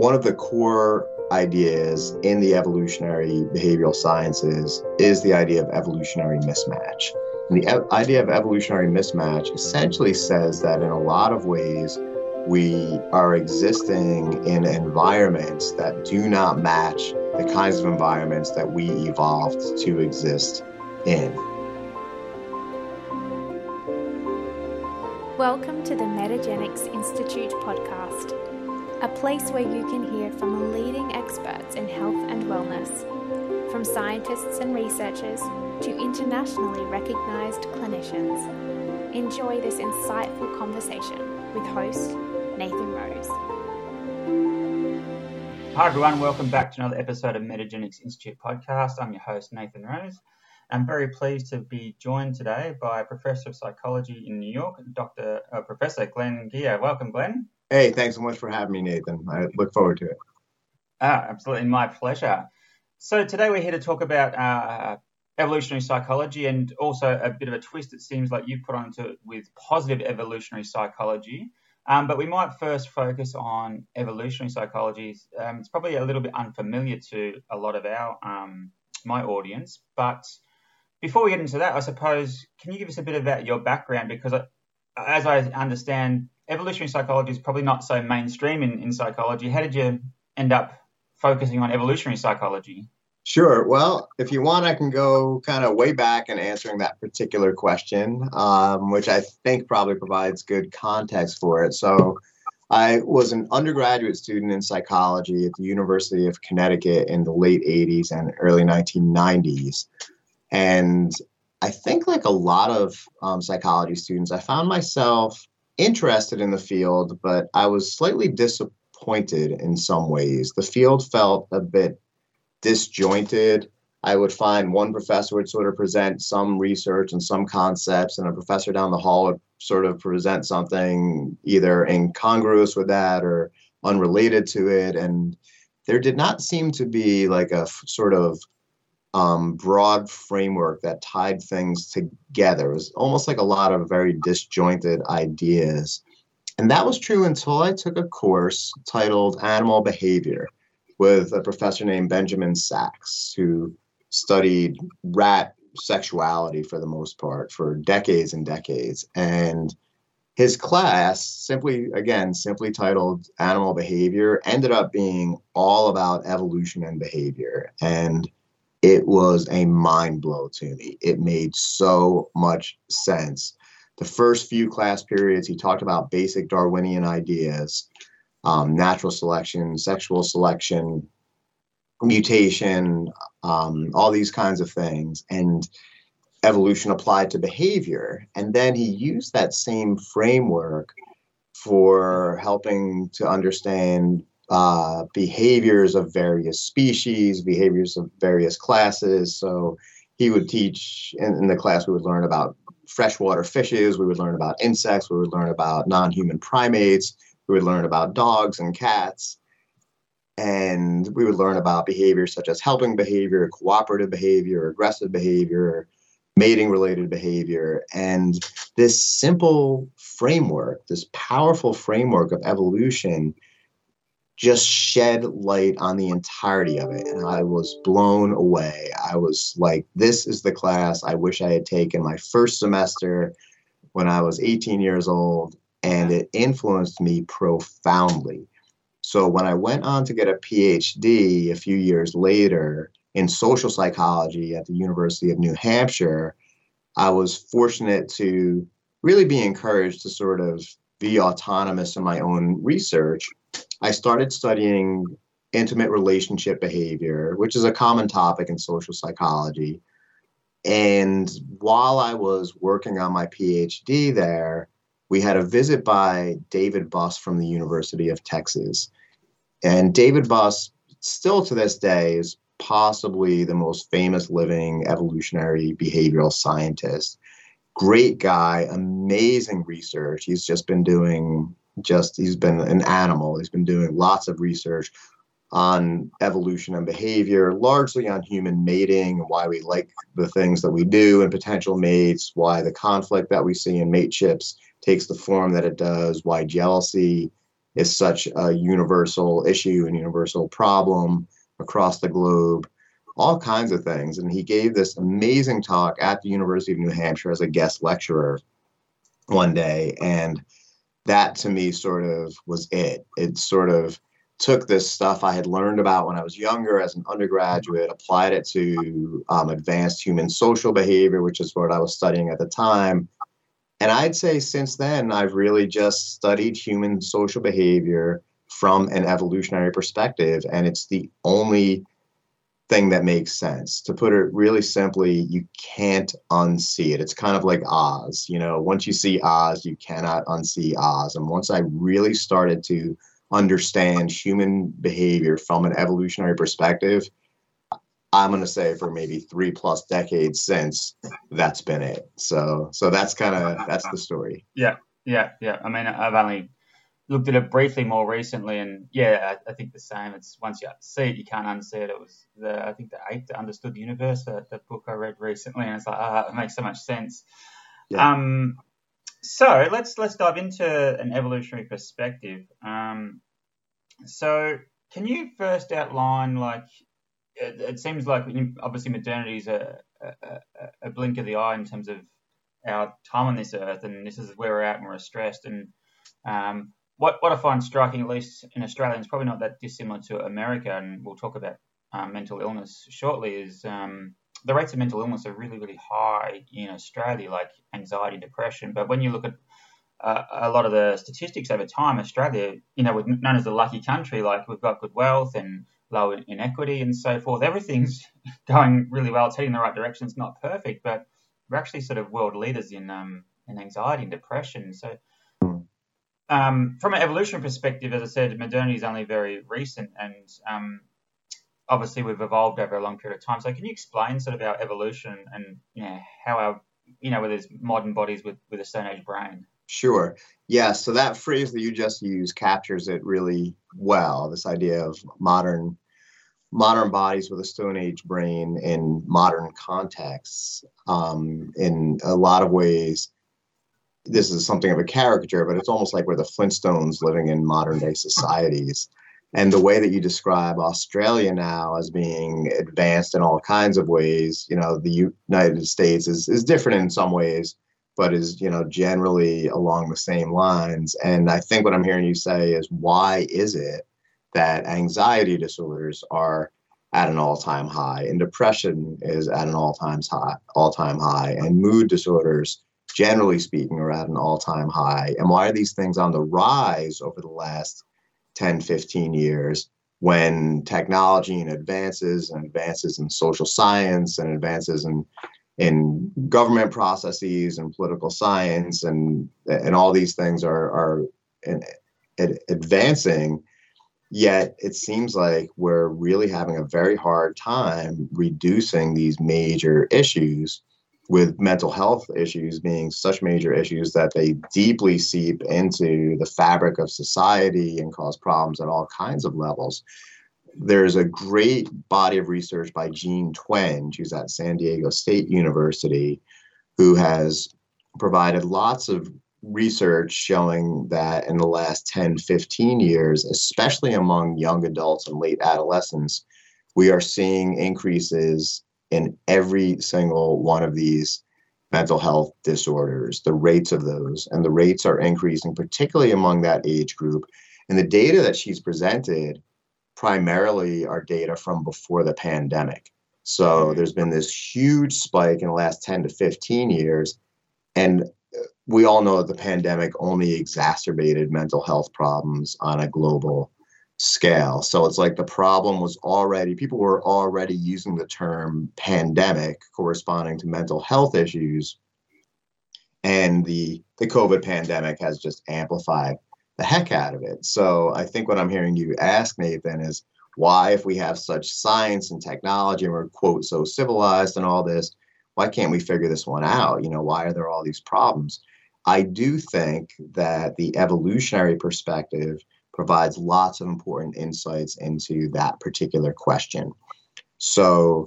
one of the core ideas in the evolutionary behavioral sciences is the idea of evolutionary mismatch. And the idea of evolutionary mismatch essentially says that in a lot of ways, we are existing in environments that do not match the kinds of environments that we evolved to exist in. Welcome to the Metagenics Institute podcast, a place where you can hear from leading experts in health and wellness, from scientists and researchers to internationally recognized clinicians. Enjoy this insightful conversation with host Nathan Rose. Hi, everyone. Welcome back to another episode of Metagenics Institute podcast. I'm your host, Nathan Rose. I'm very pleased to be joined today by a professor of psychology in New York, Dr. Uh, professor Glenn Geher. Welcome, Glenn. Hey, thanks so much for having me, Nathan. I look forward to it. Ah, absolutely, my pleasure. So today we're here to talk about uh, evolutionary psychology and also a bit of a twist it seems like you've put onto it with positive evolutionary psychology. Um, but we might first focus on evolutionary psychology. Um, it's probably a little bit unfamiliar to a lot of our um, my audience, but before we get into that, I suppose, can you give us a bit about your background? Because uh, as I understand, evolutionary psychology is probably not so mainstream in, in psychology. How did you end up focusing on evolutionary psychology? Sure. Well, if you want, I can go kind of way back in answering that particular question, um, which I think probably provides good context for it. So, I was an undergraduate student in psychology at the University of Connecticut in the late 80s and early 1990s. And I think, like a lot of um, psychology students, I found myself interested in the field, but I was slightly disappointed in some ways. The field felt a bit disjointed. I would find one professor would sort of present some research and some concepts, and a professor down the hall would sort of present something either incongruous with that or unrelated to it. And there did not seem to be like a f- sort of um, broad framework that tied things together. It was almost like a lot of very disjointed ideas. And that was true until I took a course titled Animal Behavior with a professor named Benjamin Sachs, who studied rat sexuality for the most part for decades and decades. And his class, simply, again, simply titled Animal Behavior, ended up being all about evolution and behavior. And it was a mind blow to me. It made so much sense. The first few class periods, he talked about basic Darwinian ideas, um, natural selection, sexual selection, mutation, um, all these kinds of things, and evolution applied to behavior. And then he used that same framework for helping to understand uh, behaviors of various species, behaviors of various classes. So he would teach in, in, the class, we would learn about freshwater fishes, we would learn about insects, we would learn about non human primates, we would learn about dogs and cats. And we would learn about behaviors such as helping behavior, cooperative behavior, aggressive behavior, mating related behavior. And this simple framework, this powerful framework of evolution, just shed light on the entirety of it. And I was blown away. I was like, this is the class I wish I had taken my first semester when I was 18 years old. And it influenced me profoundly. So when I went on to get a PhD a few years later in social psychology at the University of New Hampshire, I was fortunate to really be encouraged to sort of be autonomous in my own research I started studying intimate relationship behavior, which is a common topic in social psychology. And while I was working on my PhD there, we had a visit by David Buss from the University of Texas. And David Buss, still to this day, is possibly the most famous living evolutionary behavioral scientist. Great guy, amazing research. He's just been doing just he's been an animal. He's been doing lots of research on evolution and behavior, largely on human mating, and why we like the things that we do and potential mates, why the conflict that we see in mateships takes the form that it does, why jealousy is such a universal issue and universal problem across the globe, all kinds of things. And he gave this amazing talk at the University of New Hampshire as a guest lecturer one day. And that to me sort of was it. It sort of took this stuff I had learned about when I was younger as an undergraduate, applied it to um, advanced human social behavior, which is what I was studying at the time. And I'd say since then, I've really just studied human social behavior from an evolutionary perspective. And it's the only thing that makes sense. To put it really simply, you can't unsee it. It's kind of like Oz. You know, once you see Oz, you cannot unsee Oz. And once I really started to understand human behavior from an evolutionary perspective, I'm going to say for maybe three plus decades since, that's been it. So, so that's kind of that's the story. Yeah, yeah, yeah. I mean, I've only looked at it briefly more recently, and yeah, I, I, think the same. It's once you see it, you can't unsee it. It was the I think the Ape that understood the universe, that, that book I read recently, and it's like ah, it makes so much sense. Yeah. Um, so let's let's dive into an evolutionary perspective. Um, so can you first outline like it, it seems like obviously modernity is a, a, a blink of the eye in terms of our time on this earth, and this is where we're at and we're stressed and um, what what I find striking, at least in Australia, is probably not that dissimilar to America, and we'll talk about um, mental illness shortly. Is um, the rates of mental illness are really really high in Australia, like anxiety, depression. But when you look at uh, a lot of the statistics over time, Australia, you know, we're known as the lucky country. Like we've got good wealth and low inequity and so forth. Everything's going really well. It's heading in the right direction. It's not perfect, but we're actually sort of world leaders in um, in anxiety and depression. So um, from an evolution perspective, as I said, modernity is only very recent, and um, obviously we've evolved over a long period of time. So, can you explain sort of our evolution and you know how our you know with these modern bodies with with a Stone Age brain? Sure. Yeah. So that phrase that you just used captures it really well. This idea of modern modern bodies with a Stone Age brain in modern contexts. Um, in a lot of ways, this is something of a caricature, but it's almost like we're the Flintstones living in modern day societies. And the way that you describe Australia now as being advanced in all kinds of ways, you know, the United States is, is different in some ways, but is, you know, generally along the same lines. And I think what I'm hearing you say is why is it that anxiety disorders are at an all-time high and depression is at an all-time high all-time high and mood disorders generally speaking, are at an all time high. And why are these things on the rise over the last 10, 15 years when technology and advances and advances in social science and advances in in government processes and political science and and all these things are are in, in advancing yet it seems like we're really having a very hard time reducing these major issues with mental health issues being such major issues that they deeply seep into the fabric of society and cause problems at all kinds of levels. There's a great body of research by Jean Twenge, who's at San Diego State University, who has provided lots of research showing that in the last 10, 15 years, especially among young adults and late adolescents, we are seeing increases in every single one of these mental health disorders, the rates of those, and the rates are increasing, particularly among that age group. And the data that she's presented primarily are data from before the pandemic. So mm-hmm. there's been this huge spike in the last 10 to 15 years. And we all know that the pandemic only exacerbated mental health problems on a global scale. So it's like the problem was already, people were already using the term pandemic corresponding to mental health issues. And the, the COVID pandemic has just amplified the heck out of it. So I think what I'm hearing you ask, Nathan, is why, if we have such science and technology and we're, quote, so civilized and all this, why can't we figure this one out? You know, why are there all these problems? I do think that the evolutionary perspective provides lots of important insights into that particular question. So,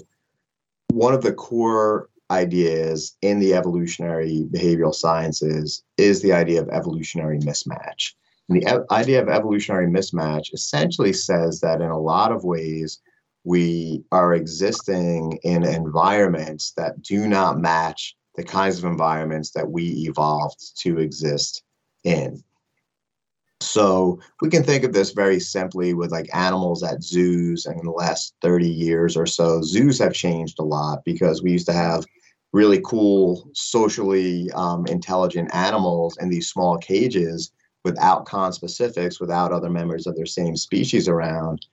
one of the core ideas in the evolutionary behavioral sciences is the idea of evolutionary mismatch. And the idea of evolutionary mismatch essentially says that in a lot of ways, we are existing in environments that do not match the kinds of environments that we evolved to exist in. So we can think of this very simply with like animals at zoos and in the last 30 years or so, zoos have changed a lot because we used to have really cool, socially um, intelligent animals in these small cages without conspecifics, without other members of their same species around.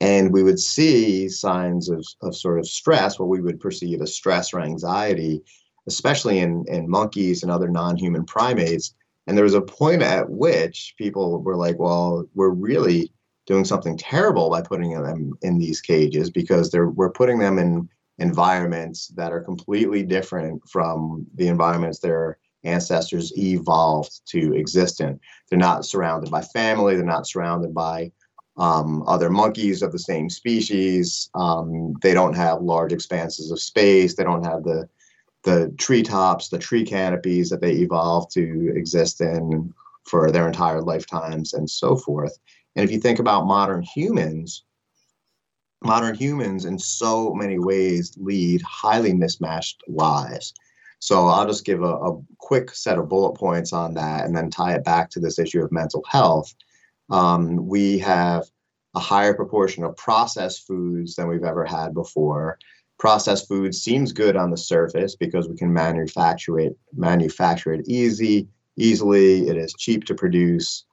And we would see signs of, of sort of stress, what we would perceive as stress or anxiety, especially in, in monkeys and other non human primates. And there was a point at which people were like, well, we're really doing something terrible by putting them in these cages because they're, we're putting them in environments that are completely different from the environments their ancestors evolved to exist in. They're not surrounded by family, they're not surrounded by um, other monkeys of the same species. Um, they don't have large expanses of space. They don't have the the treetops, the tree canopies that they evolved to exist in for their entire lifetimes, and so forth. And if you think about modern humans, modern humans in so many ways lead highly mismatched lives. So I'll just give a, a, quick set of bullet points on that and then tie it back to this issue of mental health. Um, we have a higher proportion of processed foods than we've ever had before. Processed food seems good on the surface because we can manufacture it manufacture it easy easily. It is cheap to produce.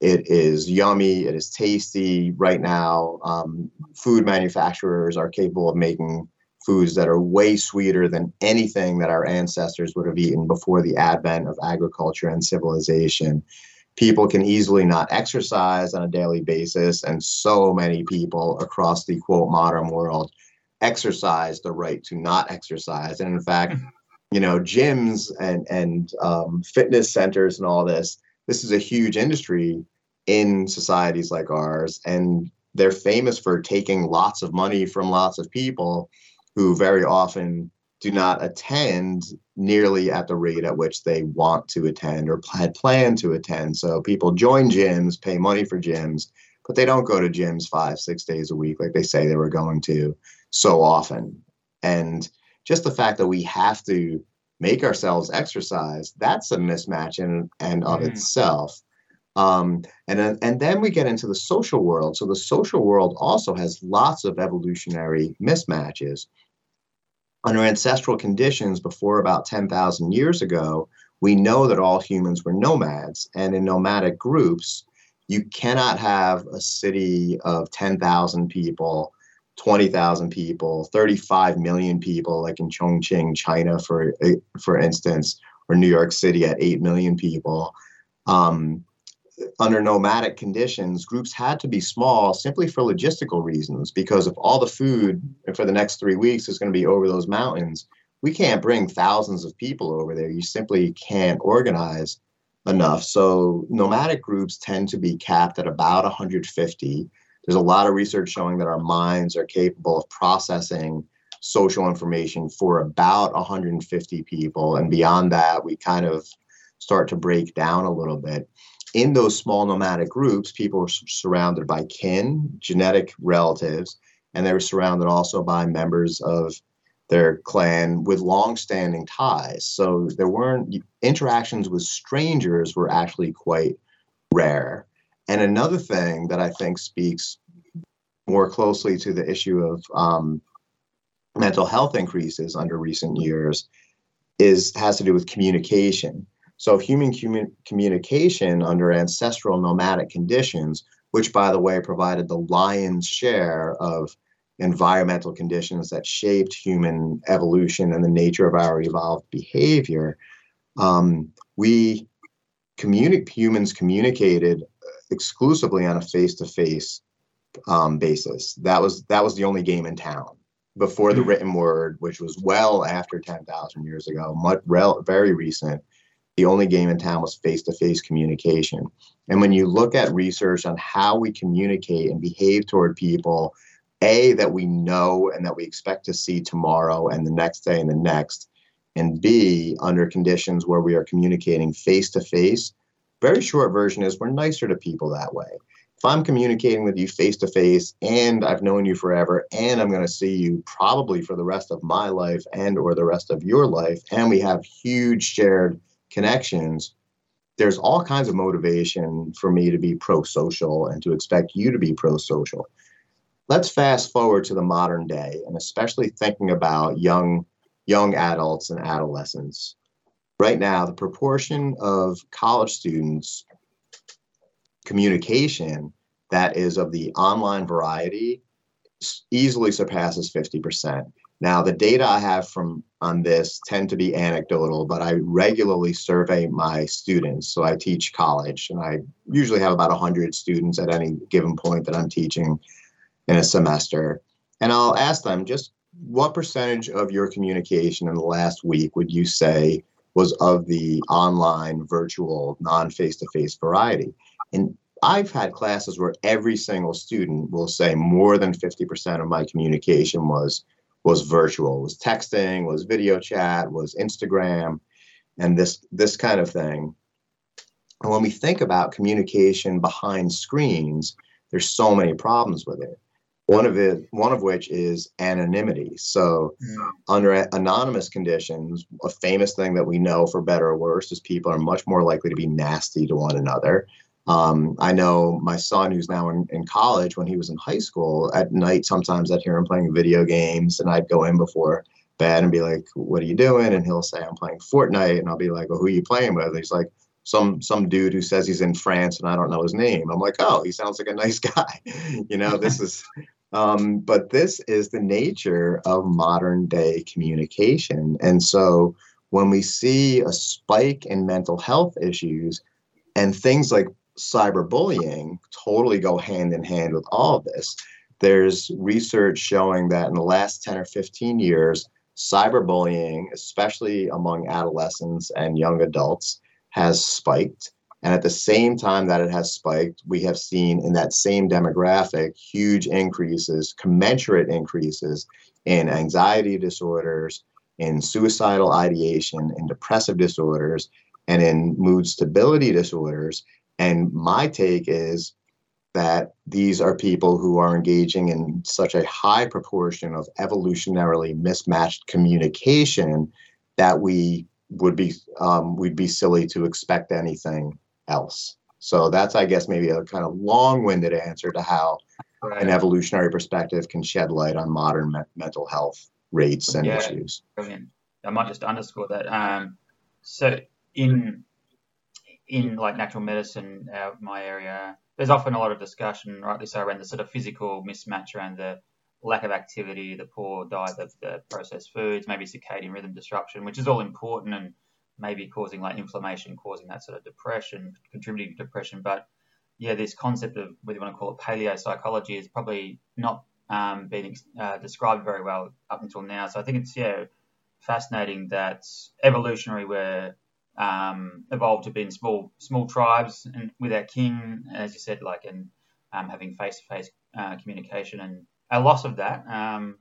It is yummy. It is tasty. Right now, um, food manufacturers are capable of making foods that are way sweeter than anything that our ancestors would have eaten before the advent of agriculture and civilization. People can easily not exercise on a daily basis, and so many people across the quote modern world exercise the right to not exercise. And in fact, mm-hmm. you know, gyms and and um, fitness centers and all this this is a huge industry in societies like ours and they're famous for taking lots of money from lots of people who very often do not attend nearly at the rate at which they want to attend or had planned to attend. So people join gyms, pay money for gyms, but they don't go to gyms five, six days a week like they say they were going to so often. And just the fact that we have to make ourselves exercise, that's a mismatch in and of mm. itself. Um, and and then we get into the social world. So the social world also has lots of evolutionary mismatches. Under ancestral conditions, before about 10,000 years ago, we know that all humans were nomads, and in nomadic groups, you cannot have a city of 10,000 people 20,000 people, 35 million people, like in Chongqing, China, for for instance, or New York City at 8 million people. Um, under nomadic conditions, groups had to be small simply for logistical reasons. Because if all the food for the next three weeks is going to be over those mountains, we can't bring thousands of people over there. You simply can't organize enough. So nomadic groups tend to be capped at about 150 there's a lot of research showing that our minds are capable of processing social information for about 150 people. And beyond that, we kind of start to break down a little bit. In those small nomadic groups, people are surrounded by kin, genetic relatives, and they were surrounded also by members of their clan with long-standing ties. So there weren't interactions with strangers were actually quite rare. And another thing that I think speaks more closely to the issue of um, mental health increases under recent years is has to do with communication. So human commun- communication under ancestral nomadic conditions, which by the way provided the lion's share of environmental conditions that shaped human evolution and the nature of our evolved behavior, um, we communi- humans communicated exclusively on a face-to-face um, basis. That was that was the only game in town before the hmm. written word, which was well after ten thousand years ago, much rel- very recent. The only game in town was face-to-face communication. And when you look at research on how we communicate and behave toward people, a that we know and that we expect to see tomorrow and the next day and the next, and b under conditions where we are communicating face to face very short version is we're nicer to people that way. If I'm communicating with you face to face and I've known you forever and I'm going to see you probably for the rest of my life and or the rest of your life and we have huge shared connections, there's all kinds of motivation for me to be pro-social and to expect you to be pro-social. Let's fast forward to the modern day and especially thinking about young young adults and adolescents right now, the proportion of college students communication that is of the online variety easily surpasses 50%. Now, the data I have from on this tend to be anecdotal, but I regularly survey my students. So I teach college, and I usually have about 100 students at any given point that I'm teaching in a semester. And I'll ask them just what percentage of your communication in the last week would you say was of the online, virtual, non face to face variety. And I've had classes where every single student will say more than 50% of my communication was was virtual, was texting, was video chat, was Instagram, and this this kind of thing. And when we think about communication behind screens, there's so many problems with it. One of it, one of which is anonymity. So, mm. under anonymous conditions, a famous thing that we know, for better or worse, is people are much more likely to be nasty to one another. Um, I know my son, who's now in, in college, when he was in high school, at night sometimes I'd hear him playing video games, and I'd go in before bed and be like, "What are you doing?" And he'll say, "I'm playing Fortnite," and I'll be like, "Well, who are you playing with?" And he's like, some some dude who says he's in France and I don't know his name. I'm like, oh, he sounds like a nice guy. you know, this is um, but this is the nature of modern day communication. And so when we see a spike in mental health issues and things like cyberbullying totally go hand in hand with all of this, there's research showing that in the last 10 or 15 years, cyberbullying, especially among adolescents and young adults, has spiked. And at the same time that it has spiked, we have seen in that same demographic huge increases, commensurate increases in anxiety disorders, in suicidal ideation, in depressive disorders, and in mood stability disorders. And my take is that these are people who are engaging in such a high proportion of evolutionarily mismatched communication that we would be um, we'd be silly to expect anything else. So that's, I guess, maybe a kind of long-winded answer to how right. an evolutionary perspective can shed light on modern me- mental health rates and yeah, issues. Brilliant. I might just underscore that. Um, so in in like natural medicine, uh, my area, there's often a lot of discussion, rightly so, around the sort of physical mismatch around the lack of activity, the poor diet of the processed foods, maybe circadian rhythm disruption, which is all important and maybe causing like inflammation, causing that sort of depression, contributing to depression. But yeah, this concept of whether you want to call it paleo psychology is probably not um, been uh, described very well up until now. So I think it's yeah fascinating that evolutionary we're um, evolved to be in small small tribes and with our king, as you said, like and um, having face to face communication and a loss of that um,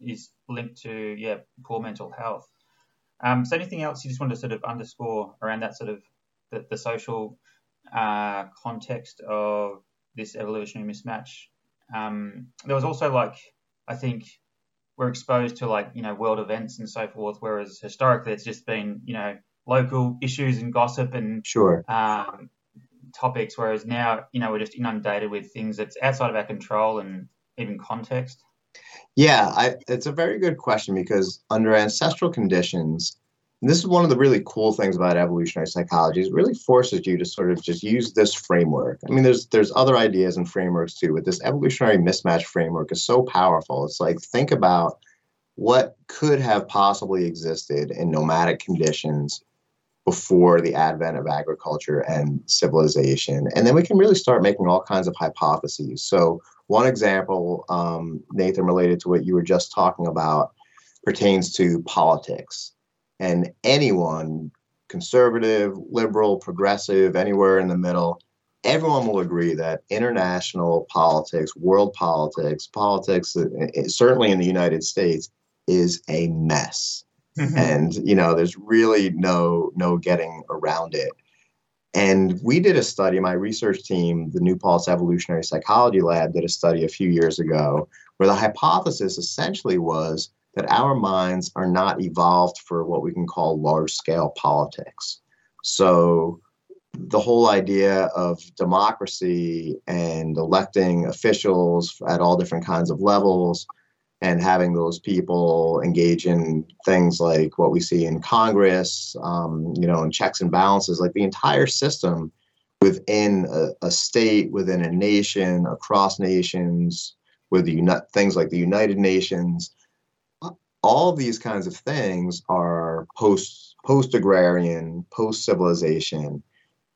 is linked to yeah poor mental health. Um, so anything else you just want to sort of underscore around that sort of the, the social uh, context of this evolutionary mismatch? Um, there was also like I think we're exposed to like you know world events and so forth, whereas historically it's just been you know local issues and gossip and sure um, topics, whereas now you know we're just inundated with things that's outside of our control and even context. Yeah, I, it's a very good question because under ancestral conditions, this is one of the really cool things about evolutionary psychology. It really forces you to sort of just use this framework. I mean, there's there's other ideas and frameworks too, but this evolutionary mismatch framework is so powerful. It's like think about what could have possibly existed in nomadic conditions before the advent of agriculture and civilization, and then we can really start making all kinds of hypotheses. So one example, um, Nathan, related to what you were just talking about, pertains to politics. And anyone, conservative, liberal, progressive, anywhere in the middle, everyone will agree that international politics, world politics, politics, uh, uh, certainly in the United States, is a mess. Mm-hmm. And you know, there's really no no getting around it. And we did a study, my research team, the New Paltz Evolutionary Psychology Lab, did a study a few years ago where the hypothesis essentially was that our minds are not evolved for what we can call large scale politics. So the whole idea of democracy and electing officials at all different kinds of levels and having those people engage in things like what we see in Congress, um, you know, and checks and balances, like the entire system within a, a state, within a nation, across nations, with the uni- things like the United Nations, all these kinds of things are post post agrarian, post civilization,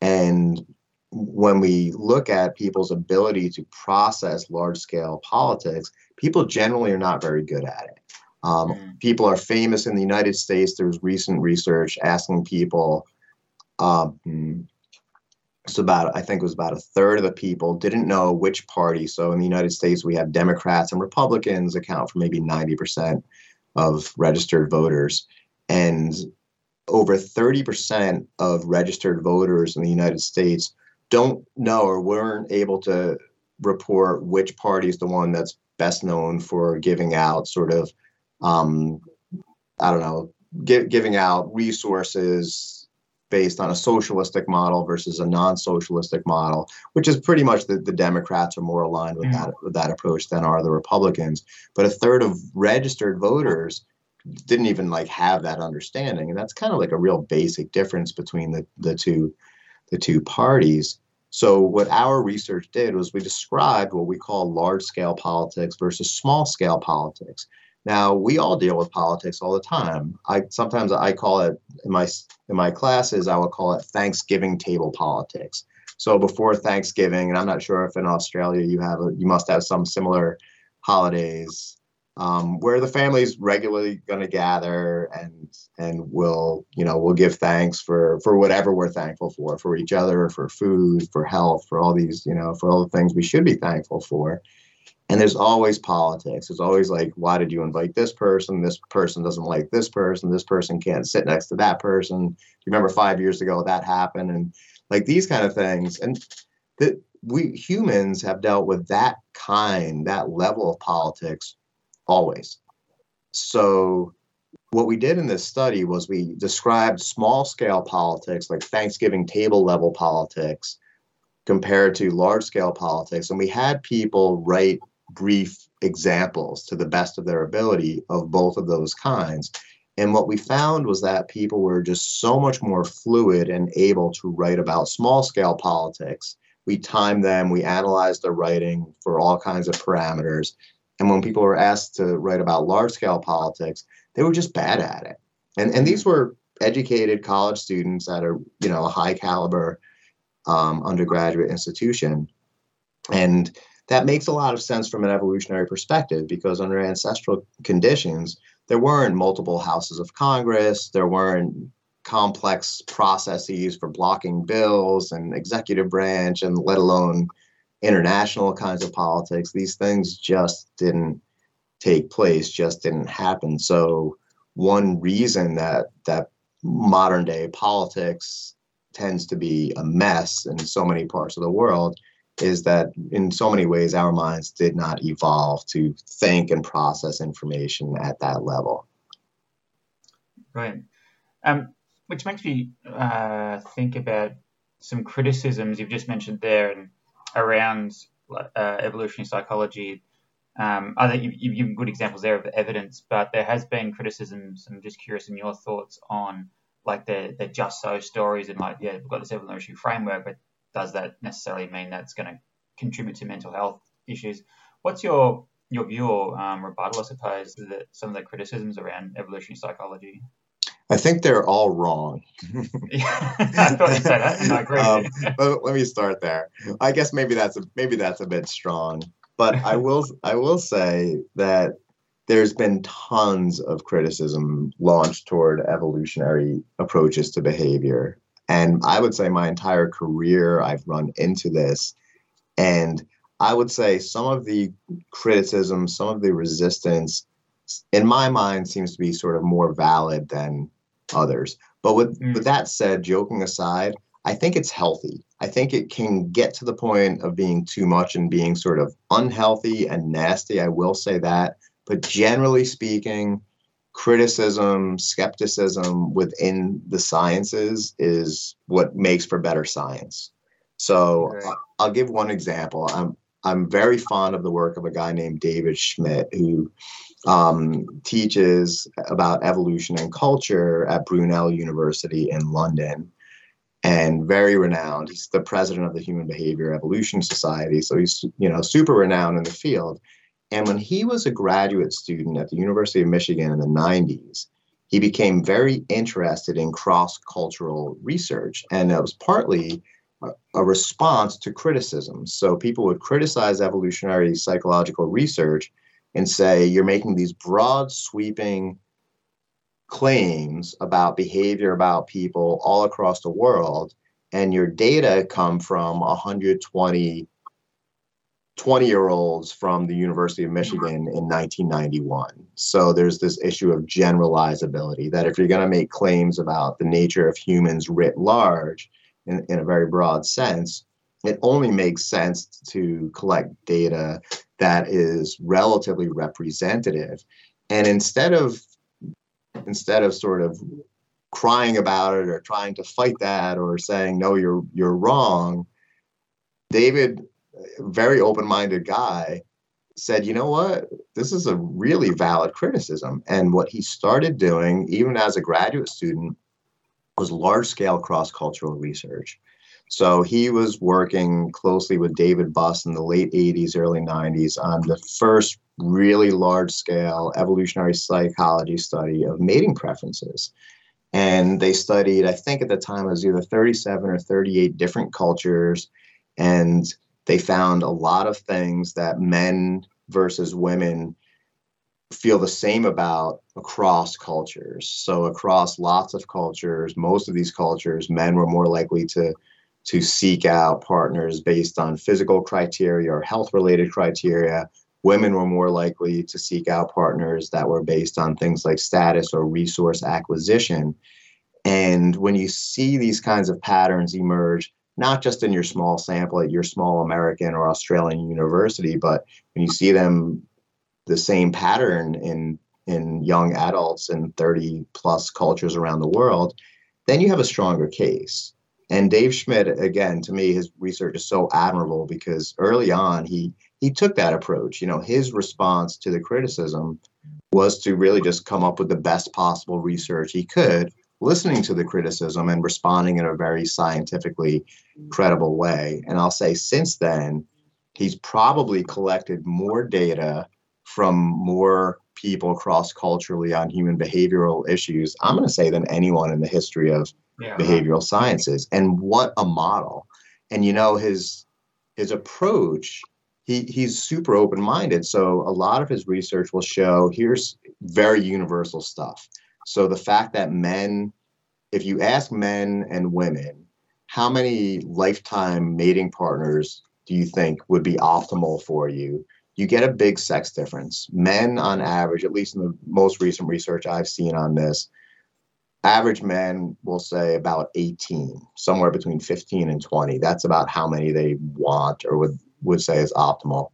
and when we look at people's ability to process large scale politics, people generally are not very good at it. Um, mm. People are famous in the United States. There's recent research asking people. Um, so about I think it was about a third of the people didn't know which party. So in the United States, we have Democrats and Republicans account for maybe 90% of registered voters, and over 30% of registered voters in the United States don't know or weren't able to report which party is the one that's best known for giving out sort of um, I don't know, gi- giving out resources based on a socialistic model versus a non-socialistic model, which is pretty much the, the Democrats are more aligned with mm. that with that approach than are the Republicans. But a third of registered voters didn't even like have that understanding, and that's kind of like a real basic difference between the the two the two parties. So what our research did was we described what we call large scale politics versus small scale politics. Now we all deal with politics all the time. I sometimes I call it in my in my classes I would call it Thanksgiving table politics. So before Thanksgiving, and I'm not sure if in Australia you have a, you must have some similar holidays um, where the family's regularly going to gather and and will you know will give thanks for for whatever we're thankful for for each other for food for health for all these you know for all the things we should be thankful for. And there's always politics. There's always like why did you invite this person? This person doesn't like this person. This person can't sit next to that person. You remember five years ago that happened and like these kind of things. And that we humans have dealt with that kind that level of politics always. So what we did in this study was we described small scale politics like Thanksgiving table level politics compared to large scale politics. And we had people write brief examples to the best of their ability of both of those kinds. And what we found was that people were just so much more fluid and able to write about small scale politics. We timed them, we analyzed their writing for all kinds of parameters. And when people were asked to write about large scale politics, they were just bad at it. And and these were educated college students at a you know a high caliber um, undergraduate institution, and that makes a lot of sense from an evolutionary perspective because under ancestral conditions, there weren't multiple houses of Congress, there weren't complex processes for blocking bills and executive branch, and let alone international kinds of politics. These things just didn't take place, just didn't happen. So one reason that that modern day politics tends to be a mess in so many parts of the world is that in so many ways our minds did not evolve to think and process information at that level. Right. Um, which makes me uh, think about some criticisms you've just mentioned there and around uh, evolutionary psychology. Um, I think you've given good examples there of the evidence, but there has been criticisms. I'm just curious in your thoughts on like the the just so stories and like yeah, we've got this evolutionary framework, but does that necessarily mean that's going to contribute to mental health issues? What's your your view or um, rebuttal, I suppose, to some of the criticisms around evolutionary psychology? I think they're all wrong. I thought you said that, I agree. Um, but let me start there. I guess maybe that's a, maybe that's a bit strong, but I will I will say that there's been tons of criticism launched toward evolutionary approaches to behavior, and I would say my entire career I've run into this, and I would say some of the criticism, some of the resistance in my mind seems to be sort of more valid than others. But with, mm. with that said, joking aside, I think it's healthy. I think it can get to the point of being too much and being sort of unhealthy and nasty. I will say that. But generally speaking, criticism, skepticism within the sciences is what makes for better science. So right. I'll give one example. I'm I'm very fond of the work of a guy named David Schmitt who um, teaches about evolution and culture at Brunel University in London and very renowned. He's the president of the Human Behavior Evolution Society, so he's you know super renowned in the field. And when he was a graduate student at the University of Michigan in the 90s, he became very interested in cross-cultural research, and it was partly a, response to criticism. So people would criticize evolutionary psychological research and say you're making these broad, sweeping claims about behavior about people all across the world and your data come from 120 20 year olds from the University of Michigan in 1991. So there's this issue of generalizability that if you're going to make claims about the nature of humans writ large in, in a very broad sense, it only makes sense to collect data that is relatively representative. And instead of instead of sort of crying about it or trying to fight that or saying no you're you're wrong david a very open-minded guy said you know what this is a really valid criticism and what he started doing even as a graduate student was large scale cross-cultural research so he was working closely with david buss in the late 80s early 90s on the first really large scale evolutionary psychology study of mating preferences. And they studied, I think at the time it was either 37 or 38 different cultures. And they found a lot of things that men versus women feel the same about across cultures. So across lots of cultures, most of these cultures, men were more likely to to seek out partners based on physical criteria or health related criteria women were more likely to seek out partners that were based on things like status or resource acquisition. And when you see these kinds of patterns emerge, not just in your small sample at your small American or Australian university, but when you see them the same pattern in in young adults in 30 plus cultures around the world, then you have a stronger case. And Dave Schmitt, again, to me, his research is so admirable because early on he he took that approach. You know, his response to the criticism was to really just come up with the best possible research he could, listening to the criticism and responding in a very scientifically credible way. And I'll say since then, he's probably collected more data from more people cross culturally on human behavioral issues, I'm going to say, than anyone in the history of yeah. behavioral sciences. And what a model. And you know, his his approach he he's super open minded. So a lot of his research will show here's very universal stuff. So the fact that men, if you ask men and women, how many lifetime mating partners do you think would be optimal for you? You get a big sex difference. Men, on average, at least in the most recent research I've seen on this, average men will say about 18, somewhere between 15 and 20. That's about how many they want or would would say is optimal.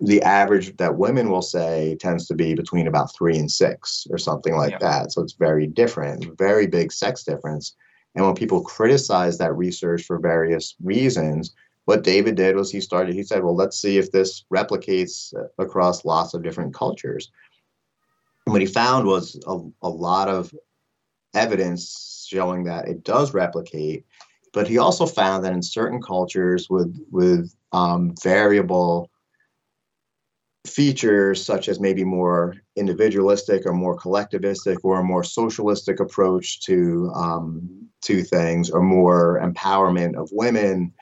The average that women will say tends to be between about three and six or something like yeah. that. So it's very different, very big sex difference. And when people criticize that research for various reasons, what David did was he started, he said, well, let's see if this replicates across lots of different cultures. And what he found was a, a lot of evidence showing that it does replicate but he also found that in certain cultures with with um, variable features such as maybe more individualistic or more collectivistic or a more socialistic approach to um, to things or more empowerment of women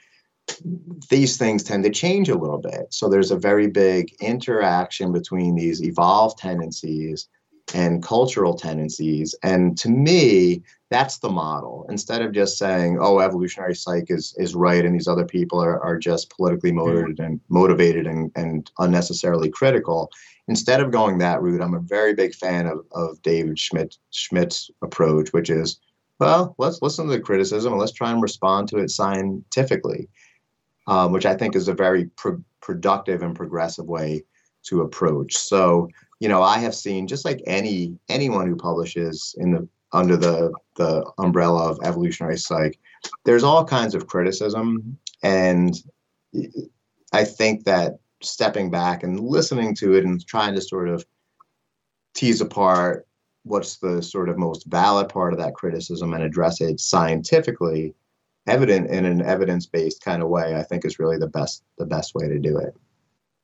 these things tend to change a little bit so there's a very big interaction between these evolved tendencies and cultural tendencies. And to me, that's the model. Instead of just saying, "Oh, evolutionary psych is is right," and these other people are, are just politically mm-hmm. motivated and motivated and, and unnecessarily critical. Instead of going that route, I'm a very big fan of, of David Schmitt Schmitt's approach, which is well, let's listen to the criticism and let's try and respond to it scientifically, um, which I think is a very pro- productive and progressive way to approach. So, you know, I have seen just like any anyone who publishes in the under the the umbrella of evolutionary psych, there's all kinds of criticism, and I think that stepping back and listening to it and trying to sort of tease apart what's the sort of most valid part of that criticism and address it scientifically evident in an evidence-based kind of way i think is really the best the best way to do it.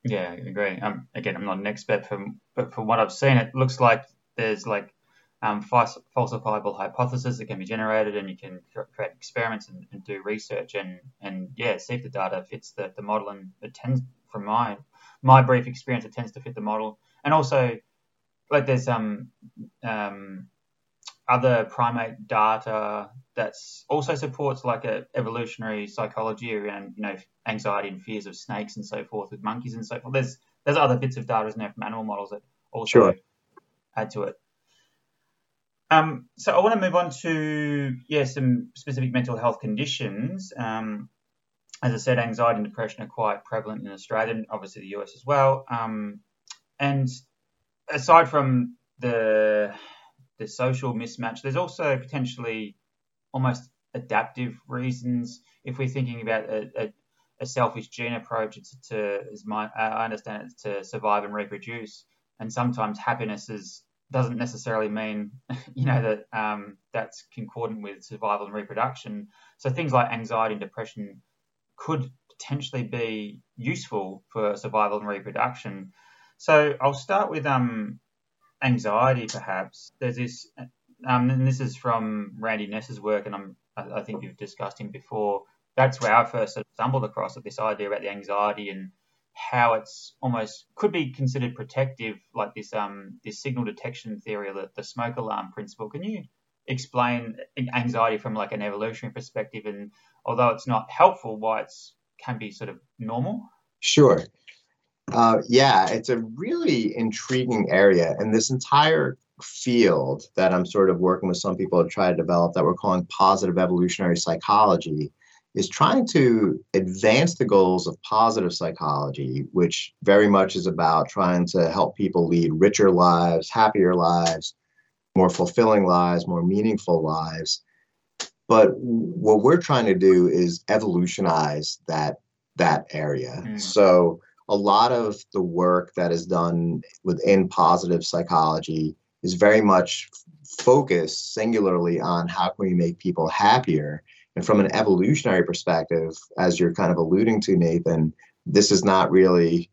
Yeah i agree. Um, again i'm not an expert from but from what i've seen it looks like there's like um, falsifiable hypotheses that can be generated and you can create experiments and, and, do research and and yeah see if the data fits the, the model and it tends from my my brief experience it tends to fit the model. And also like there's um um other primate data that's also supports like a evolutionary psychology around you know anxiety and fears of snakes and so forth with monkeys and so forth. There's there's other bits of data in there from animal models that also sure. add to it. Um, so I want to move on to yeah some specific mental health conditions. Um, as I said, anxiety and depression are quite prevalent in Australia and obviously the US as well. Um, and aside from the the social mismatch, there's also potentially almost adaptive reasons. If we're thinking about a, a, a selfish gene approach, it's to, as my I understand it's to survive and reproduce. And sometimes happiness is doesn't necessarily mean you know that um, that's concordant with survival and reproduction. So things like anxiety and depression could potentially be useful for survival and reproduction. So I'll start with um, anxiety, perhaps. There's this, um, and this is from Randy Nesse's work, and I'm, I, think you've discussed him before. That's where I first sort of stumbled across it, this idea about the anxiety and how it's almost could be considered protective, like this um this signal detection theory, the, the smoke alarm principle. Can you explain anxiety from like an evolutionary perspective, and although it's not helpful, why it's can be sort of normal? Sure. Uh, yeah, it's a really intriguing area. And this entire field that I'm sort of working with some people to try to develop that we're calling positive evolutionary psychology is trying to advance the goals of positive psychology, which very much is about trying to help people lead richer lives, happier lives, more fulfilling lives, more meaningful lives. But what we're trying to do is evolutionize that that area. Mm. So a lot of the work that is done within positive psychology is very much focused singularly on how can we make people happier. And from an evolutionary perspective as you're kind of alluding to nathan this is not really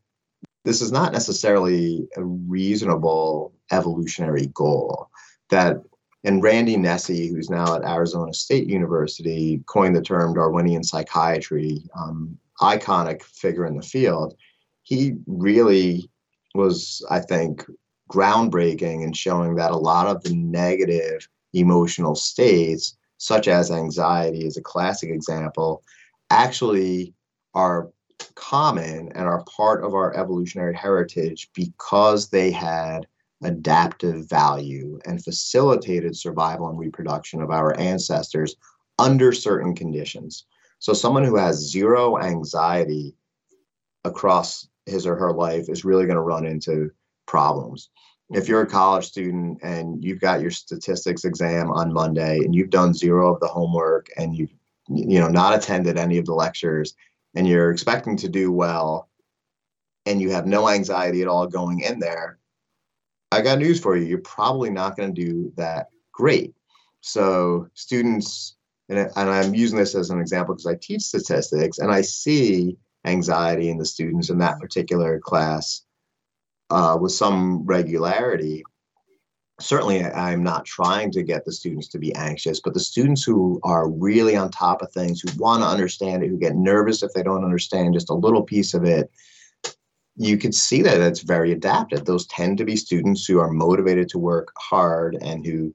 this is not necessarily a reasonable evolutionary goal. That and randy nesse who's now at arizona state university coined the term darwinian psychiatry um, iconic figure in the field. He really was, I think, groundbreaking in showing that a lot of the negative emotional states, such as anxiety, is a classic example, actually are common and are part of our evolutionary heritage because they had adaptive value and facilitated survival and reproduction of our ancestors under certain conditions. So, someone who has zero anxiety across his or her life is really going to run into problems. If you're a college student and you've got your statistics exam on Monday and you've done zero of the homework and you've you know not attended any of the lectures and you're expecting to do well and you have no anxiety at all going in there, I got news for you. You're probably not going to do that great. So students, and I'm using this as an example because I teach statistics and I see anxiety in the students in that particular class uh, with some regularity. Certainly, I'm not trying to get the students to be anxious, but the students who are really on top of things, who want to understand it, who get nervous if they don't understand just a little piece of it, you could see that it's very adaptive. Those tend to be students who are motivated to work hard and who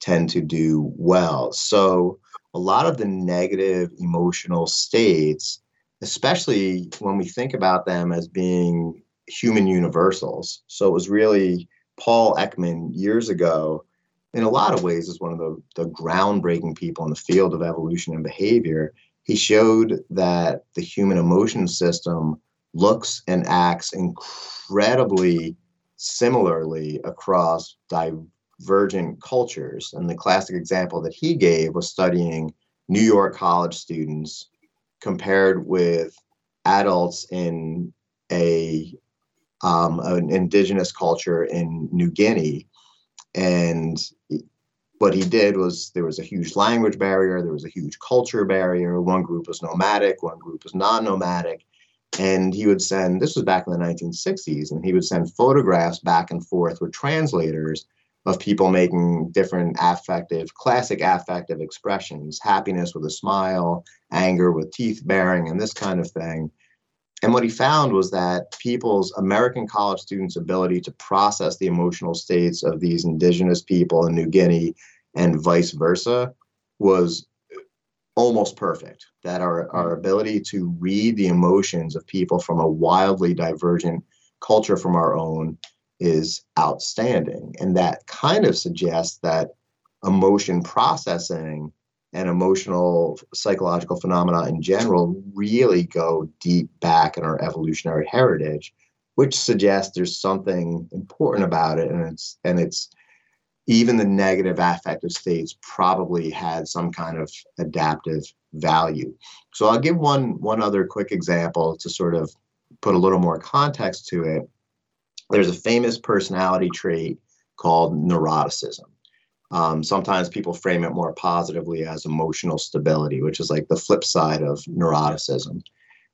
tend to do well. So, a lot of the negative emotional states especially when we think about them as being human universals. So it was really Paul Ekman years ago in a lot of ways, is one of the, the groundbreaking people in the field of evolution and behavior. He showed that the human emotion system looks and acts incredibly similarly across divergent cultures. And the classic example that he gave was studying New York college students compared with adults in a um, an indigenous culture in New Guinea. And what he did was there was a huge language barrier, there was a huge culture barrier. One group was nomadic, one group was non nomadic. And he would send, this was back in the 1960s, and he would send photographs back and forth with translators of people making different affective, classic affective expressions happiness with a smile, anger with teeth baring, and this kind of thing. And what he found was that people's American college students' ability to process the emotional states of these indigenous people in New Guinea and vice versa was almost perfect. That our, our ability to read the emotions of people from a wildly divergent culture from our own is outstanding. And that kind of suggests that emotion processing and emotional psychological phenomena in general really go deep back in our evolutionary heritage which suggests there's something important about it. And it's and it's even the negative affective states probably had some kind of adaptive value. So i'll give one one other quick example to sort of put a little more context to it. There's a famous personality trait called neuroticism um, sometimes people frame it more positively as emotional stability, which is like the flip side of neuroticism.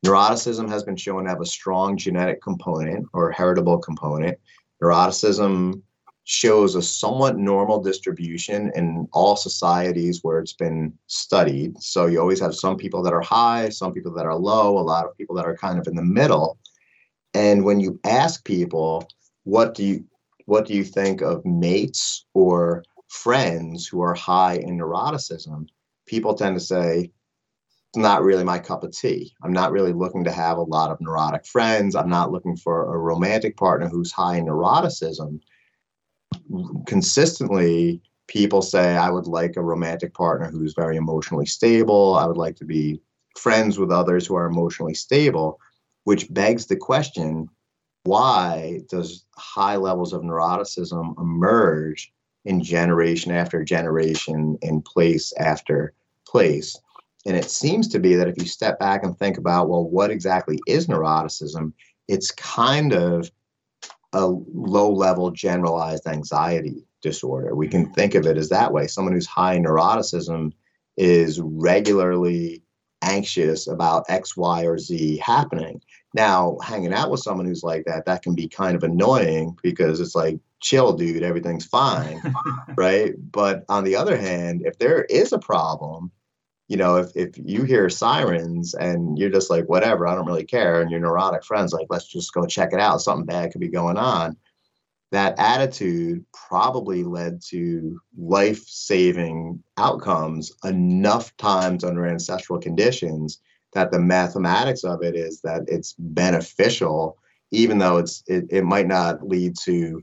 Neuroticism has been shown to have a strong genetic component or heritable component. Neuroticism shows a somewhat normal distribution in all societies where it's been studied. So you always have some people that are high, some people that are low, a lot of people that are kind of in the middle. And when you ask people, what do you what do you think of mates or friends who are high in neuroticism, people tend to say, it's not really my cup of tea. I'm not really looking to have a lot of neurotic friends. I'm not looking for a romantic partner who's high in neuroticism. Consistently, people say, I would like a romantic partner who's very emotionally stable. I would like to be friends with others who are emotionally stable, which begs the question why does high levels of neuroticism emerge in generation after generation, in place after place. And it seems to be that if you step back and think about, well, what exactly is neuroticism? It's kind of a low level generalized anxiety disorder. We can think of it as that way. Someone who's high in neuroticism is regularly anxious about X, Y, or Z happening. Now, hanging out with someone who's like that, that can be kind of annoying because it's like, chill, dude, everything's fine. right. But on the other hand, if there is a problem, you know, if, if you hear sirens and you're just like, whatever, I don't really care, and your neurotic friends like, let's just go check it out, something bad could be going on. That attitude probably led to life saving outcomes enough times under ancestral conditions that the mathematics of it is that it's beneficial, even though it's it, it might not lead to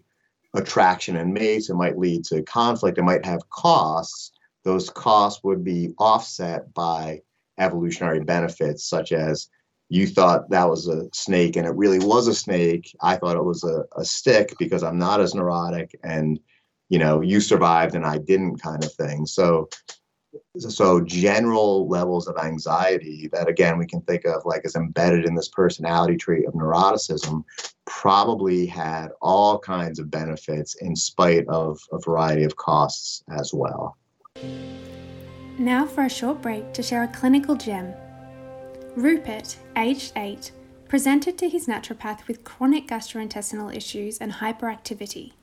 attraction and mates. It might lead to conflict. It might have costs. Those costs would be offset by evolutionary benefits, such as you thought that was a snake and it really was a snake. I thought it was a, a stick because I'm not as neurotic and you know you survived and I didn't kind of thing. So so general levels of anxiety that again we can think of like as embedded in this personality trait of neuroticism probably had all kinds of benefits in spite of a variety of costs as well now for a short break to share a clinical gem rupert aged 8 presented to his naturopath with chronic gastrointestinal issues and hyperactivity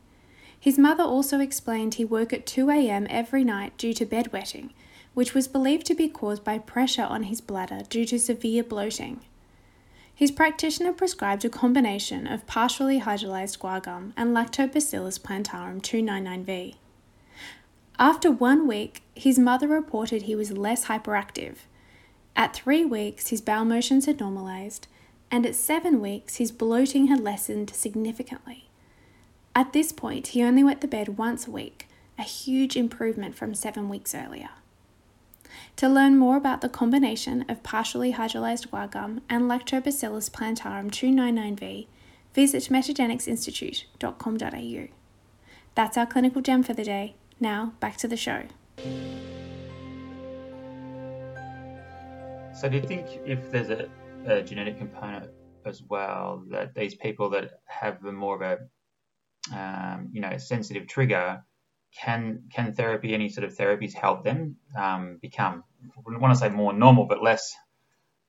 his mother also explained he woke at 2 a.m. every night due to bedwetting, which was believed to be caused by pressure on his bladder due to severe bloating. His practitioner prescribed a combination of partially hydrolyzed guar gum and Lactobacillus plantarum 299V. After one week, his mother reported he was less hyperactive. At three weeks, his bowel motions had normalized, and at seven weeks, his bloating had lessened significantly. At this point, he only went to bed once a week, a huge improvement from seven weeks earlier. To learn more about the combination of partially hydrolyzed gum and Lactobacillus plantarum 299V, visit metagenicsinstitute.com.au. That's our clinical gem for the day. Now, back to the show. So, do you think if there's a, a genetic component as well, that these people that have the more of a um, you know sensitive trigger can can therapy any sort of therapies help them um, become I want to say more normal but less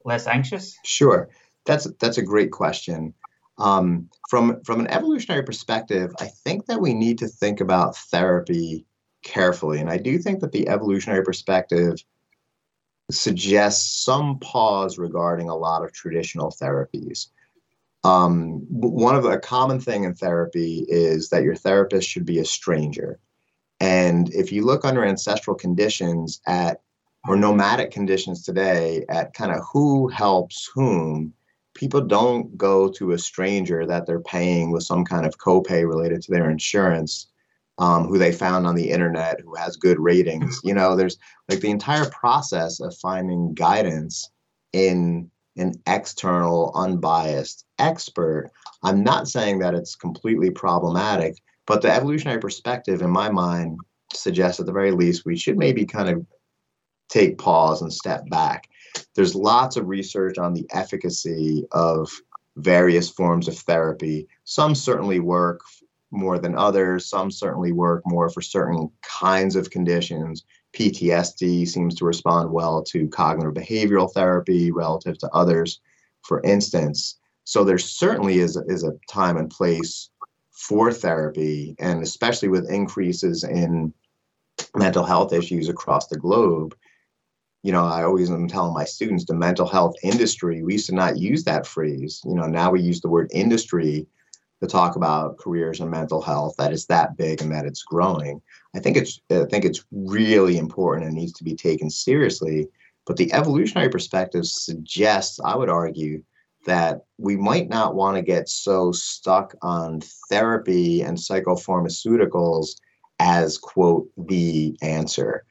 less anxious? Sure. That's that's a great question. Um, from from an evolutionary perspective i think that we need to think about therapy carefully. And i do think that the evolutionary perspective suggests some pause regarding a lot of traditional therapies. Um, one of the common thing in therapy is that your therapist should be a stranger. And if you look under ancestral conditions at or nomadic conditions today at kind of who helps whom, people don't go to a stranger that they're paying with some kind of copay related to their insurance, um, who they found on the internet, who has good ratings. You know, there's like the entire process of finding guidance in an external, unbiased expert. I'm not saying that it's completely problematic, but the evolutionary perspective, in my mind, suggests at the very least we should maybe kind of take pause and step back. There's lots of research on the efficacy of various forms of therapy. Some certainly work more than others, some certainly work more for certain kinds of conditions. PTSD seems to respond well to cognitive behavioral therapy relative to others, for instance. So there certainly is, is a time and place for therapy, and especially with increases in mental health issues across the globe. You know, I always am telling my students the mental health industry, we used to not use that phrase. You know, now we use the word industry to talk about careers and mental health that is that big and that it's growing. I think it's I think it's really important and needs to be taken seriously. But the evolutionary perspective suggests, I would argue, that we might not want to get so stuck on therapy and psychopharmaceuticals as, quote, the answer.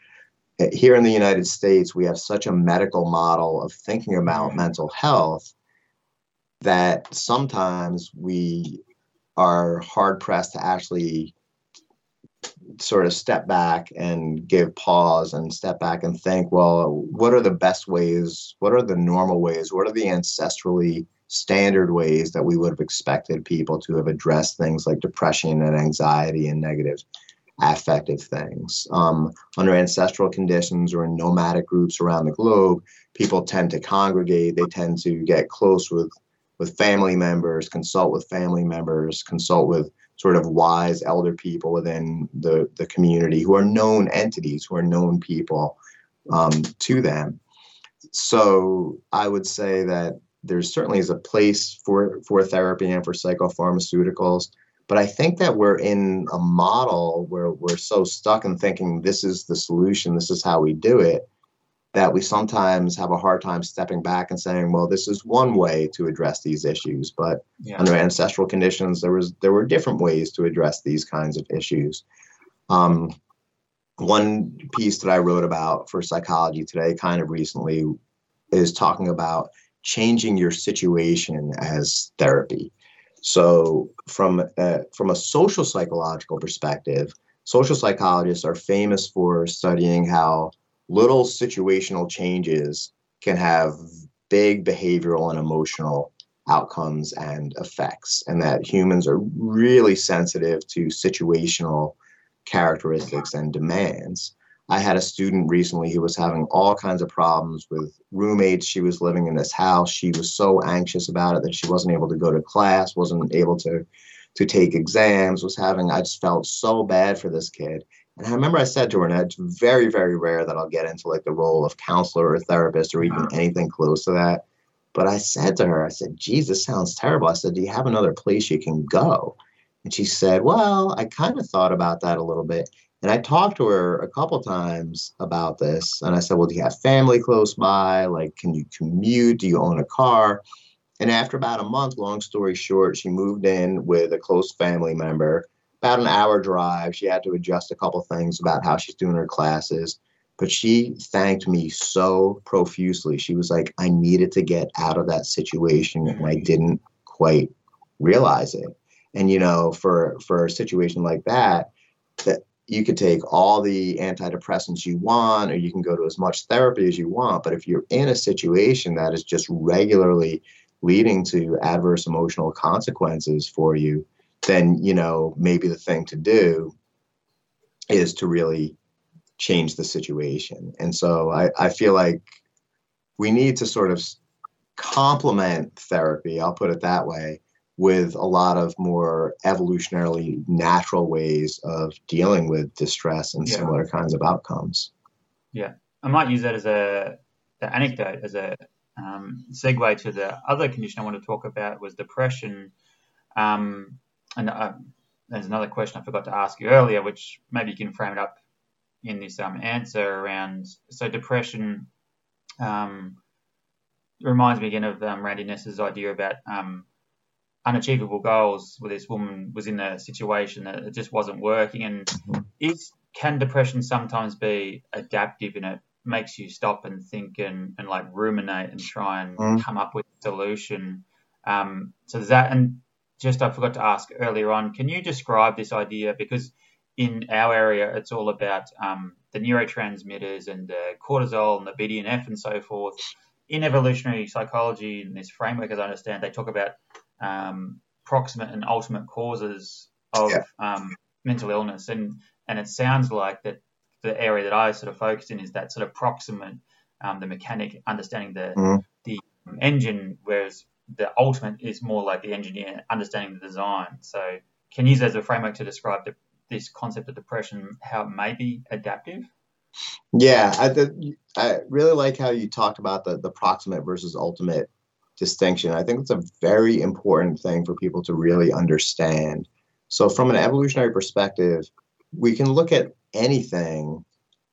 Here in the United States, we have such a medical model of thinking about mm-hmm. mental health that sometimes we are hard pressed to actually sort of step back and give pause and step back and think, well, what are the best ways? What are the normal ways? What are the ancestrally standard ways that we would have expected people to have addressed things like depression and anxiety and negative affective things? Um, under ancestral conditions or in nomadic groups around the globe, people tend to congregate. They tend to get close with with family members, consult with family members, consult with sort of wise elder people within the, the community who are known entities, who are known people um, to them. So I would say that there certainly is a place for, for therapy and for psychopharmaceuticals. But I think that we're in a model where we're so stuck in thinking this is the solution, this is how we do it, that we sometimes have a hard time stepping back and saying, well, this is one way to address these issues. But yeah. under ancestral conditions, there was there were different ways to address these kinds of issues. Um, one piece that I wrote about for psychology today, kind of recently, is talking about changing your situation as therapy. So, from a, from a social psychological perspective, social psychologists are famous for studying how little situational changes can have big behavioral and emotional outcomes and effects, and that humans are really sensitive to situational characteristics and demands. I had a student recently who was having all kinds of problems with roommates. She was living in this house. She was so anxious about it that she wasn't able to go to class, wasn't able to to take exams, was having I just felt so bad for this kid. And I remember I said to her, and it's very, very rare that I'll get into like the role of counselor or therapist or even anything close to that. But I said to her, I said, Jesus sounds terrible. I said, Do you have another place you can go? And she said, Well, I kind of thought about that a little bit. And I talked to her a couple times about this. And I said, Well, do you have family close by? Like, can you commute? Do you own a car? And after about a month, long story short, she moved in with a close family member about an hour drive. She had to adjust a couple things about how she's doing her classes. But she thanked me so profusely. She was like, I needed to get out of that situation and I mm. didn't quite realize it. And you know, for for a situation like that, that you could take all the antidepressants you want, or you can go to as much therapy as you want. But if you're in a situation that is just regularly leading to adverse emotional consequences for you, then you know maybe the thing to do is to really change the situation. And so I, I feel like we need to sort of complement therapy, I'll put it that way, with a lot of more evolutionarily natural ways of dealing with distress and yeah. similar kinds of outcomes. Yeah, I might use that as a the anecdote as a um, segue to the other condition I want to talk about was depression. Um, and uh, there's another question I forgot to ask you earlier, which maybe you can frame it up in this um, answer around. So depression um, reminds me again of um, Randy Nesse's idea about um, unachievable goals where this woman was in a situation that it just wasn't working. And is can depression sometimes be adaptive and it makes you stop and think and, and like ruminate and try and mm. come up with a solution. Um, so there's that. And just I forgot to ask earlier on, can you describe this idea? Because in our area, it's all about um, the neurotransmitters and the cortisol and the BDNF and so forth. In evolutionary psychology, in this framework, as I understand, they talk about um, proximate and ultimate causes of yeah. um, mental illness, and and it sounds like that the area that I sort of focus in is that sort of proximate, um, the mechanic, understanding the mm. the engine, whereas the ultimate is more like the engineer understanding the design. So can you use as a framework to describe the, this concept of depression, how it may be adaptive. Yeah, I, I really like how you talked about the, the proximate versus ultimate distinction. I think it's a very important thing for people to really understand. So, from an evolutionary perspective, we can look at anything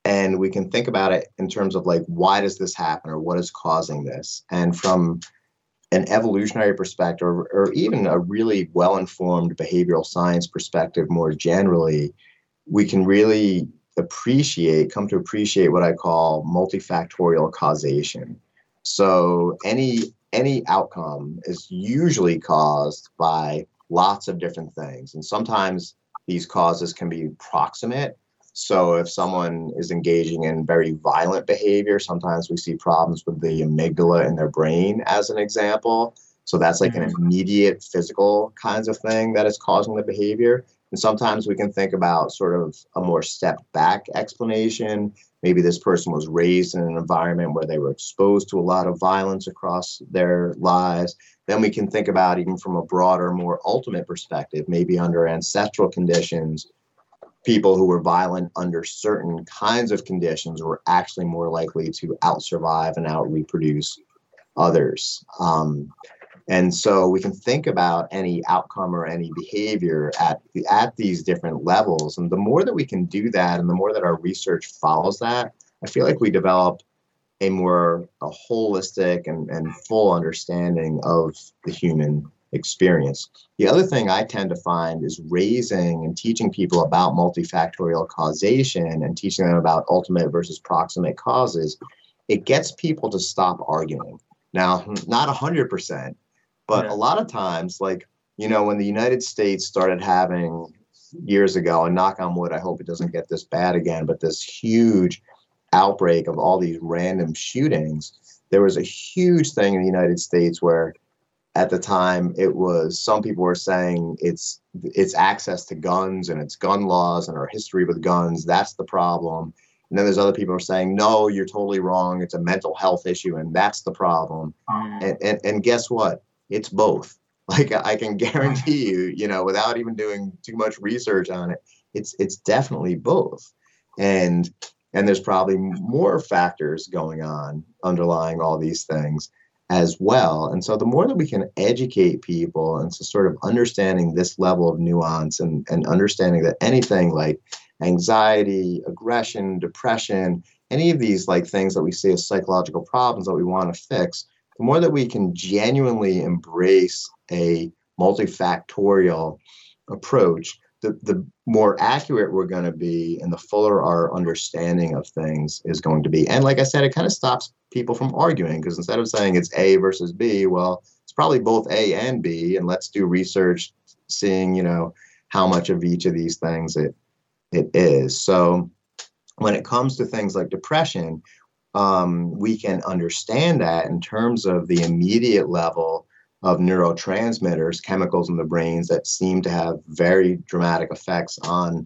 and we can think about it in terms of like, why does this happen or what is causing this? And from an evolutionary perspective, or, or even a really well informed behavioral science perspective more generally, we can really appreciate, come to appreciate what I call multifactorial causation. So, any any outcome is usually caused by lots of different things. And sometimes these causes can be proximate. So if someone is engaging in very violent behavior, sometimes we see problems with the amygdala in their brain, as an example. So that's like an mm-hmm. immediate physical kinds of thing that is causing the behavior. And sometimes we can think about sort of a more step back explanation. Maybe this person was raised in an environment where they were exposed to a lot of violence across their lives. Then we can think about, even from a broader, more ultimate perspective, maybe under ancestral conditions, people who were violent under certain kinds of conditions were actually more likely to out survive and out reproduce others. Um, and so we can think about any outcome or any behavior at at these different levels. And the more that we can do that, and the more that our research follows that, I feel like we develop a more a holistic and, and full understanding of the human experience. The other thing I tend to find is raising and teaching people about multifactorial causation and teaching them about ultimate versus proximate causes. It gets people to stop arguing. Now, not 100%, but yeah. a lot of times, like, you know, when the United States started having years ago, and knock on wood, I hope it doesn't get this bad again, but this huge outbreak of all these random shootings, there was a huge thing in the United States where at the time it was some people were saying it's it's access to guns and it's gun laws and our history with guns that's the problem and then there's other people who are saying no you're totally wrong it's a mental health issue and that's the problem mm. and, and and guess what it's both. Like I can guarantee you, you know, without even doing too much research on it, it's it's definitely both. And and there's probably more factors going on underlying all these things as well. And so the more that we can educate people and so sort of understanding this level of nuance and, and understanding that anything like anxiety, aggression, depression, any of these like things that we see as psychological problems that we want to fix, the more that we can genuinely embrace a multifactorial approach, the, the more accurate we're going to be and the fuller our understanding of things is going to be. And like I said, it kind of stops people from arguing because instead of saying it's A versus B, well, it's probably both A and B. And let's do research seeing, you know, how much of each of these things it it is. So when it comes to things like depression, um, we can understand that in terms of the immediate level of neurotransmitters, chemicals in the brains that seem to have very dramatic effects on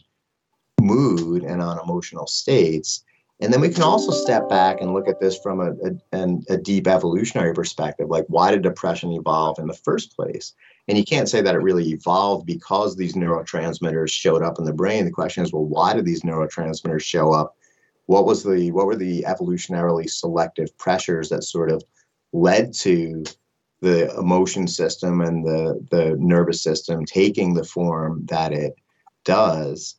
mood and on emotional states. And then we can also step back and look at this from a, a, a, deep evolutionary perspective. Like, why did depression evolve in the first place? And you can't say that it really evolved because these neurotransmitters showed up in the brain. The question is, well, why did these neurotransmitters show up? What was the what were the evolutionarily selective pressures that sort of led to the emotion system and the the nervous system taking the form that it does?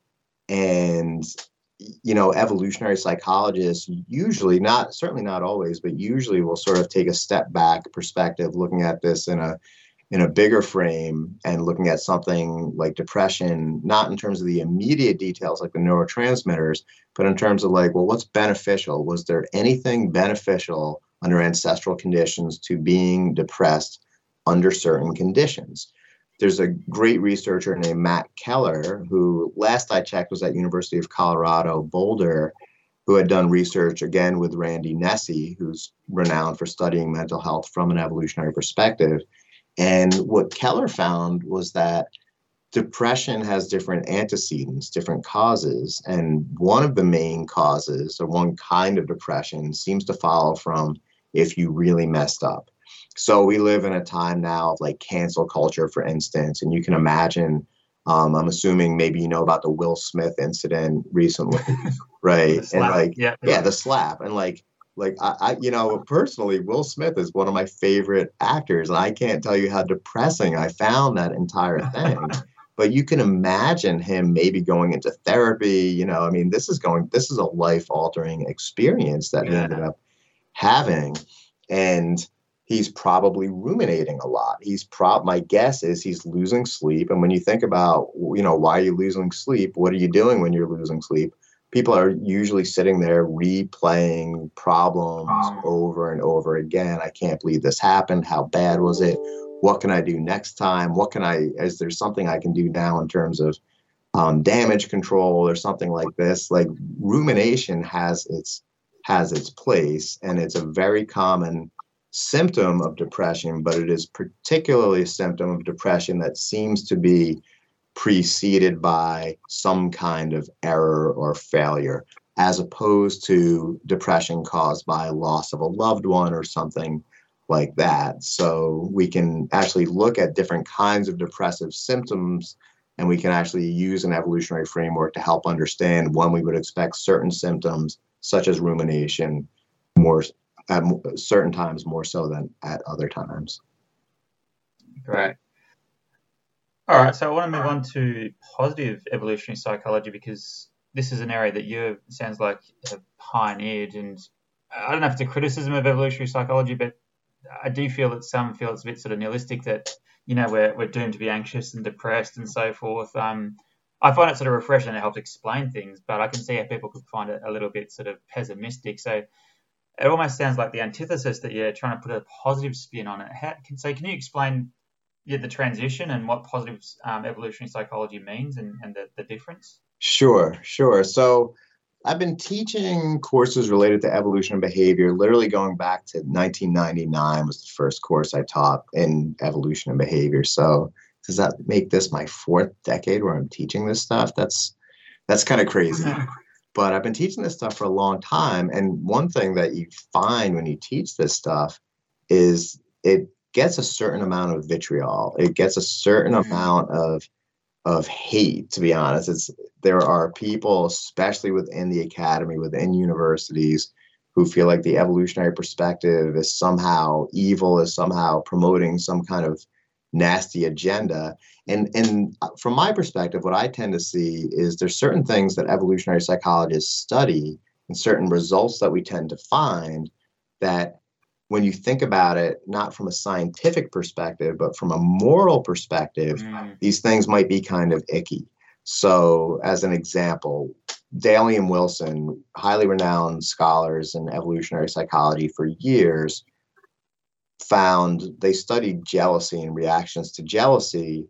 And you know, evolutionary psychologists usually not certainly not always, but usually will sort of take a step back perspective, looking at this in a in a bigger frame and looking at something like depression, not in terms of the immediate details like the neurotransmitters, but in terms of like, well, what's beneficial? Was there anything beneficial under ancestral conditions to being depressed under certain conditions? There's a great researcher named Matt Keller, who last I checked was at University of Colorado Boulder, who had done research again with Randy Nesse, who's renowned for studying mental health from an evolutionary perspective and what Keller found was that depression has different antecedents, different causes. And one of the main causes, or one kind of depression, seems to follow from if you really messed up. So we live in a time now of like cancel culture, for instance, and you can imagine. Um, I'm assuming maybe you know about the Will Smith incident recently, right? and like, yeah, yeah, the slap, and like like I, I, you know personally will smith is one of my favorite actors and i can't tell you how depressing i found that entire thing. But you can imagine him maybe going into therapy you know i mean this is going this is a life altering experience that yeah. he ended up having and he's probably ruminating a lot. He's prob my guess is he's losing sleep and when you think about you know why are you losing sleep? What are you doing when you're losing sleep people are usually sitting there replaying problems over and over again. I can't believe this happened. How bad was it? What can I do next time? What can I, is there something I can do now in terms of um, damage control or something like this? Like rumination has its, has its place and it's a very common symptom of depression, but it is particularly a symptom of depression that seems to be preceded by some kind of error or failure, as opposed to depression caused by loss of a loved one or something like that. So we can actually look at different kinds of depressive symptoms and we can actually use an evolutionary framework to help understand when we would expect certain symptoms, such as rumination, more at certain times more so than at other times. Right. All right, so I want to move on to positive evolutionary psychology because this is an area that you sounds like have pioneered, and I don't know if it's a criticism of evolutionary psychology, but I do feel that some feel it's a bit sort of nihilistic that you know we're we're doomed to be anxious and depressed and so forth. Um, I find it sort of refreshing and it helps explain things, but I can see how people could find it a little bit sort of pessimistic. So it almost sounds like the antithesis that you're trying to put a positive spin on it. How, can, so can you explain yeah, the transition and what positive um, evolutionary psychology means and, and the, the difference? Sure, sure. So I've been teaching courses related to evolution and behavior, literally going back to 1999 was the first course I taught in evolution and behavior. So does that make this my fourth decade where I'm teaching this stuff? That's that's kind of crazy. but I've been teaching this stuff for a long time. And one thing that you find when you teach this stuff is it gets a certain amount of vitriol. It gets a certain mm-hmm. amount of of hate. To be honest, it's there are people, especially within the academy, within universities, who feel like the evolutionary perspective is somehow evil, is somehow promoting some kind of nasty agenda. And and from my perspective, what I tend to see is there's certain things that evolutionary psychologists study and certain results that we tend to find that when you think about it, not from a scientific perspective, but from a moral perspective, mm. these things might be kind of icky. So, as an example, Daly and Wilson, highly renowned scholars in evolutionary psychology for years, found they studied jealousy and reactions to jealousy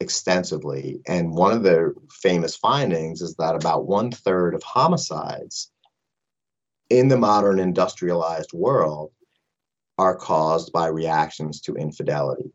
extensively. And one of their famous findings is that about one third of homicides in the modern industrialized world are caused by reactions to infidelity.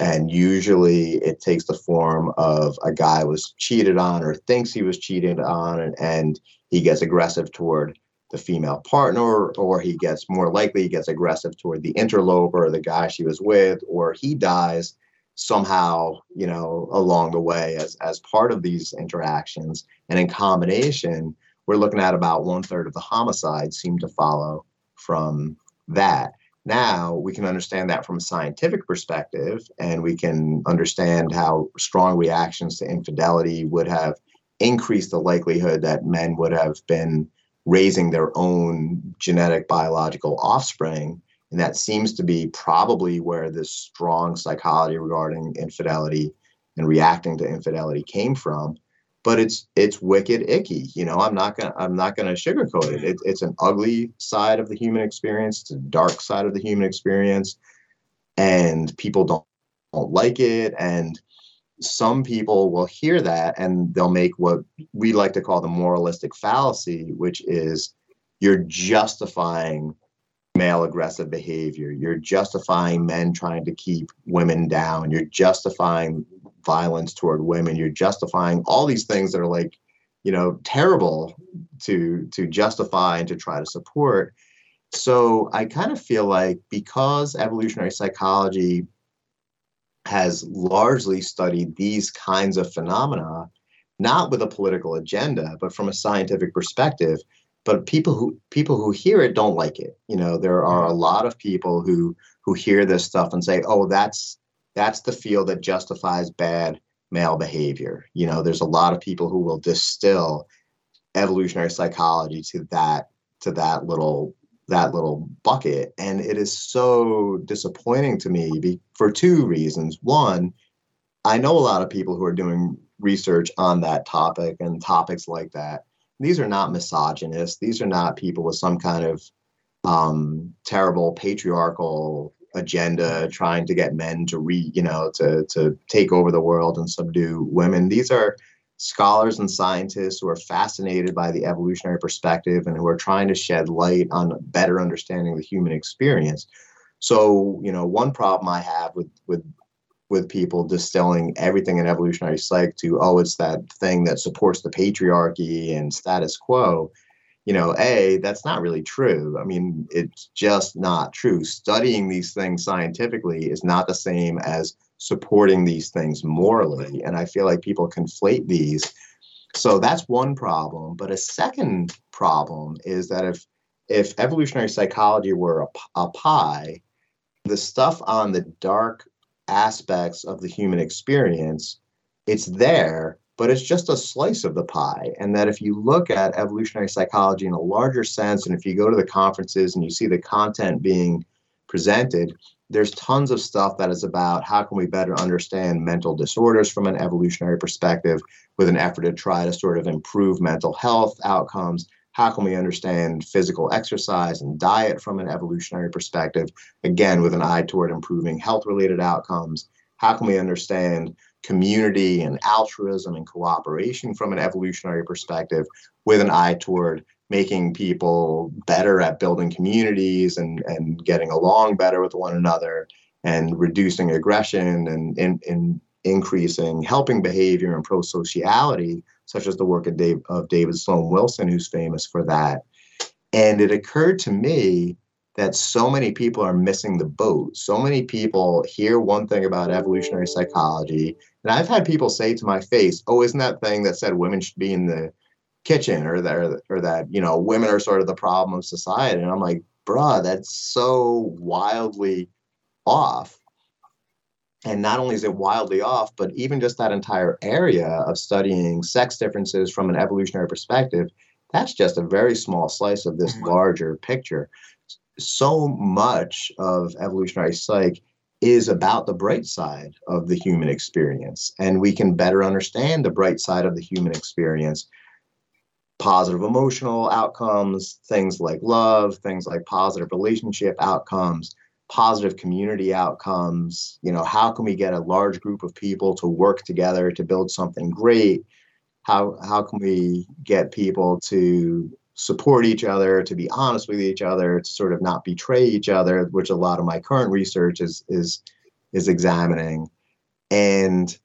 And usually it takes the form of a guy was cheated on or thinks he was cheated on, and, and he gets aggressive toward the female partner, or he gets more likely he gets aggressive toward the interloper the guy she was with, or he dies somehow, you know, along the way as, as part of these interactions. And in combination, we're looking at about one third of the homicides seem to follow from that. Now we can understand that from a scientific perspective, and we can understand how strong reactions to infidelity would have increased the likelihood that men would have been raising their own genetic biological offspring. And that seems to be probably where this strong psychology regarding infidelity and reacting to infidelity came from but it's it's wicked icky. You know, I'm not gonna I'm not gonna sugarcoat it. it. It's an ugly side of the human experience. It's a dark side of the human experience, and people don't don't like it. And some people will hear that and they'll make what we like to call the moralistic fallacy, which is you're justifying male aggressive behavior. You're justifying men trying to keep women down. You're justifying violence toward women. You're justifying all these things that are like, you know, terrible to to justify and to try to support. So I kind of feel like because evolutionary psychology has largely studied these kinds of phenomena, not with a political agenda, but from a scientific perspective. But people who people who hear it don't like it. You know, there are a lot of people who who hear this stuff and say, "Oh, that's that's the field that justifies bad male behavior. You know, there's a lot of people who will distill evolutionary psychology to that to that little that little bucket. And it is so disappointing to me be, for two reasons. One i know a lot of people who are doing research on that topic and topics like that. These are not misogynists. These are not people with some kind of um, terrible patriarchal agenda trying to get men to re you know to to take over the world and subdue women. These are scholars and scientists who are fascinated by the evolutionary perspective and who are trying to shed light on better understanding the human experience. So you know one problem i have with with with people distilling everything in evolutionary psych to oh it's that thing that supports the patriarchy and status quo you know, A, that's not really true. I mean, it's just not true. Studying these things scientifically is not the same as supporting these things morally. And I feel like people conflate these. So that's one problem. But a second problem is that if if evolutionary psychology were a, a pie, the stuff on the dark aspects of the human experience, it's there, but it's just a slice of the pie. And that if you look at evolutionary psychology in a larger sense, and if you go to the conferences and you see the content being presented, there's tons of stuff that is about how can we better understand mental disorders from an evolutionary perspective with an effort to try to sort of improve mental health outcomes how can we understand physical exercise and diet from an evolutionary perspective again with an eye toward improving health related outcomes how can we understand community and altruism and cooperation from an evolutionary perspective with an eye toward making people better at building communities and, and getting along better with one another and reducing aggression and, and, and increasing helping behavior and pro-sociality, such as the work of, Dave, of David Sloan Wilson, who's famous for that. And it occurred to me that so many people are missing the boat. So many people hear one thing about evolutionary psychology, and I've had people say to my face, "Oh, isn't that thing that said women should be in the kitchen, or that, or that you know women are sort of the problem of society?" And I'm like, "Bruh, that's so wildly off." And not only is it wildly off, but even just that entire area of studying sex differences from an evolutionary perspective, that's just a very small slice of this mm-hmm. larger picture so much of evolutionary psych is about the bright side of the human experience. And we can better understand the bright side of the human experience positive emotional outcomes, things like love, things like positive relationship outcomes, positive community outcomes. You know, how can we get a large group of people to work together to build something great? How how can we get people to support each other, to be honest with each other, to sort of not betray each other, which a lot of my current research is is is examining. And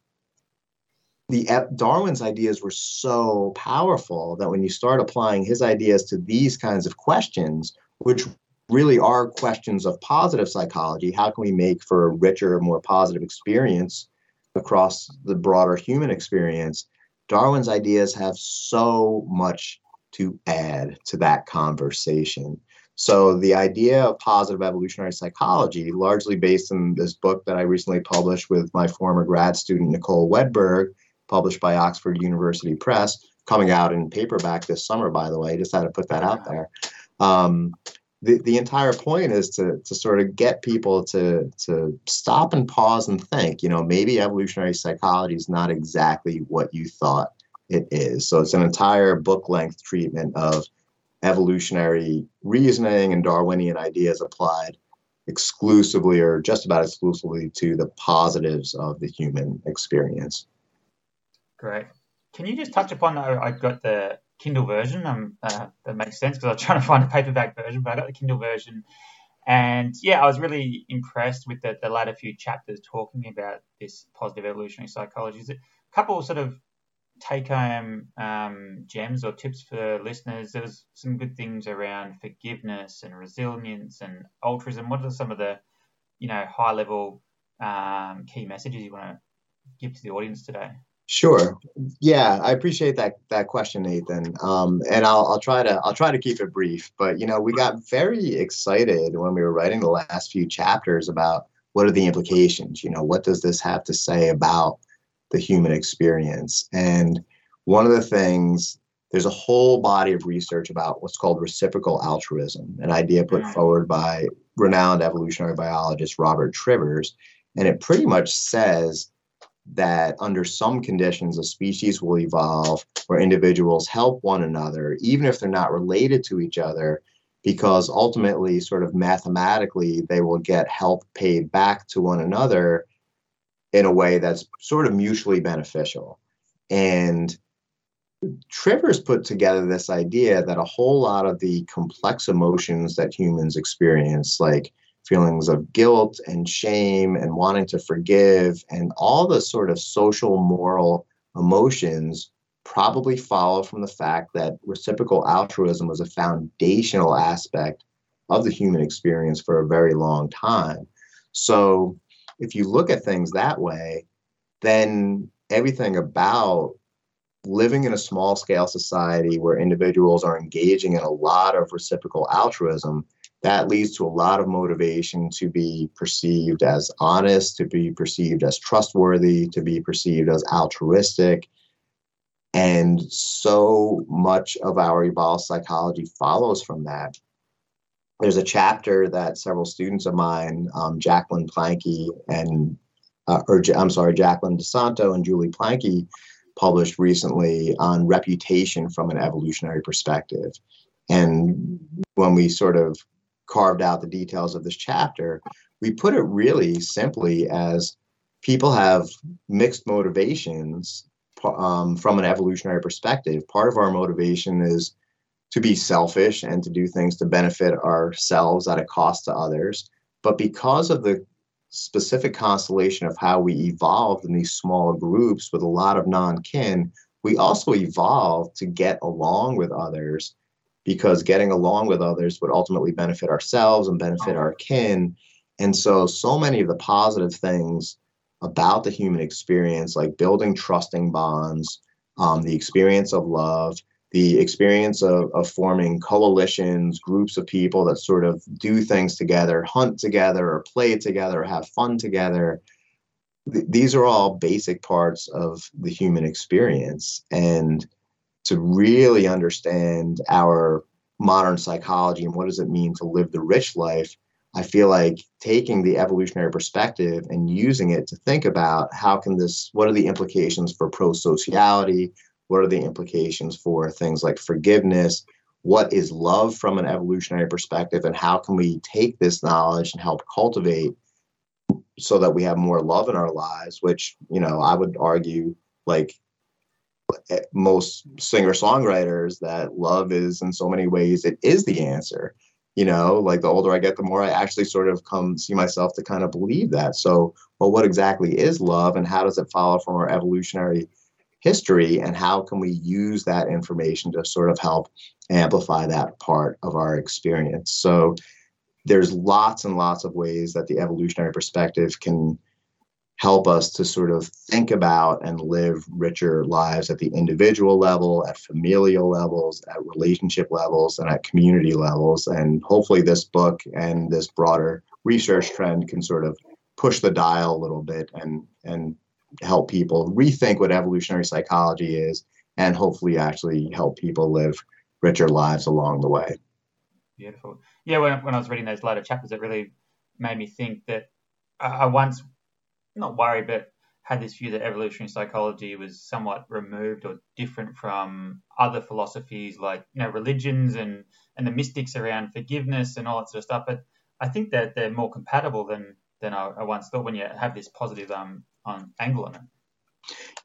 the Darwin's ideas were so powerful that when you start applying his ideas to these kinds of questions, which really are questions of positive psychology, how can we make for a richer, more positive experience across the broader human experience? Darwin's ideas have so much to add to that conversation. So, the idea of positive evolutionary psychology, largely based in this book that I recently published with my former grad student, Nicole Wedberg, published by Oxford University Press, coming out in paperback this summer, by the way. Just had to put that out there. Um, the, the entire point is to, to sort of get people to, to stop and pause and think, you know, maybe evolutionary psychology is not exactly what you thought it is. So it's an entire book length treatment of evolutionary reasoning and Darwinian ideas applied exclusively or just about exclusively to the positives of the human experience. Great. Can you just touch upon? that? I got the Kindle version. Um, uh, that makes sense because I was trying to find a paperback version, but I got the Kindle version. And yeah, I was really impressed with the, the latter few chapters talking about this positive evolutionary psychology. Is a couple sort of take home um, gems or tips for listeners. There was some good things around forgiveness and resilience and altruism. What are some of the, you know, high level um, key messages you want to give to the audience today? Sure. Yeah, I appreciate that that question, Nathan. Um, and I'll I'll try to I'll try to keep it brief. But you know, we got very excited when we were writing the last few chapters about what are the implications. You know, what does this have to say about the human experience? And one of the things there's a whole body of research about what's called reciprocal altruism, an idea put mm. forward by renowned evolutionary biologist Robert Trivers, and it pretty much says that under some conditions a species will evolve where individuals help one another even if they're not related to each other because ultimately sort of mathematically they will get help paid back to one another in a way that's sort of mutually beneficial and Trivers put together this idea that a whole lot of the complex emotions that humans experience, like feelings of guilt and shame and wanting to forgive and all the sort of social moral emotions probably follow from the fact that reciprocal altruism was a foundational aspect of the human experience for a very long time. So if you look at things that way, then everything about living in a small scale society where individuals are engaging in a lot of reciprocal altruism that leads to a lot of motivation to be perceived as honest, to be perceived as trustworthy, to be perceived as altruistic. And so much of our evolved psychology follows from that. There's a chapter that several students of mine, um, Jacqueline Planky and, uh, or I'm sorry, Jacqueline DeSanto and Julie Planky, published recently on reputation from an evolutionary perspective. And when we sort of carved out the details of this chapter, we put it really simply as people have mixed motivations um, from an evolutionary perspective. Part of our motivation is to be selfish and to do things to benefit ourselves at a cost to others. But because of the specific constellation of how we evolved in these small groups with a lot of non kin, we also evolved to get along with others because getting along with others would ultimately benefit ourselves and benefit our kin. And so, so many of the positive things about the human experience, like building trusting bonds, um, the experience of love, the experience of, of forming coalitions, groups of people that sort of do things together, hunt together, or play together, or have fun together. Th- these are all basic parts of the human experience. And to really understand our modern psychology and what does it mean to live the rich life, I feel like taking the evolutionary perspective and using it to think about how can this, what are the implications for pro sociality? What are the implications for things like forgiveness? What is love from an evolutionary perspective? And how can we take this knowledge and help cultivate so that we have more love in our lives? Which, you know, I would argue like eh, most singer songwriters that love is in so many ways it is the answer you know like the older i get the more i actually sort of come see myself to kind of believe that so well what exactly is love and how does it follow from our evolutionary history and how can we use that information to sort of help amplify that part of our experience so there's lots and lots of ways that the evolutionary perspective can help us to sort of think about and live richer lives at the individual level, at familial levels, at relationship levels, and at community levels. And hopefully, this book and this broader research trend can sort of push the dial a little bit and and help people rethink what evolutionary psychology is and hopefully actually help people live richer lives along the way. Beautiful. Yeah, when, when I was reading those later chapters, it really made me think that I once not worried, but had this view that evolutionary psychology was somewhat removed or different from other philosophies like you know religions and and the mystics around forgiveness and all that sort of stuff. But I think that they're more compatible than than I, I once thought when you have this positive um on it.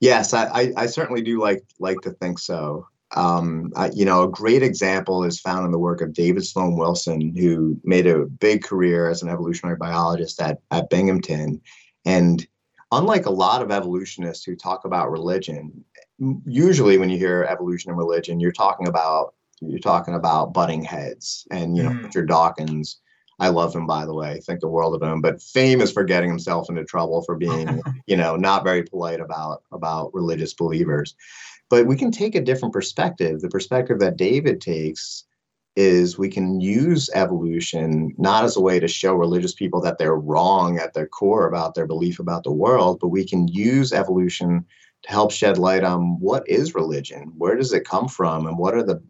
Yes, I, I, I certainly do like like to think so. Um, I, you know, a great example is found in the work of David Sloan Wilson, who made a big career as an evolutionary biologist at, at Binghamton. And unlike a lot of evolutionists who talk about religion, usually when you hear evolution and religion, you're talking about you're talking about butting heads. And you know, mm. Richard Dawkins, I love him by the way, think the world of him, but famous for getting himself into trouble for being, you know, not very polite about about religious believers. But we can take a different perspective. The perspective that David takes is we can use evolution not as a way to show religious people that they're wrong at their core about their belief about the world, but we can use evolution to help shed light on what is religion, where does it come from, and what are the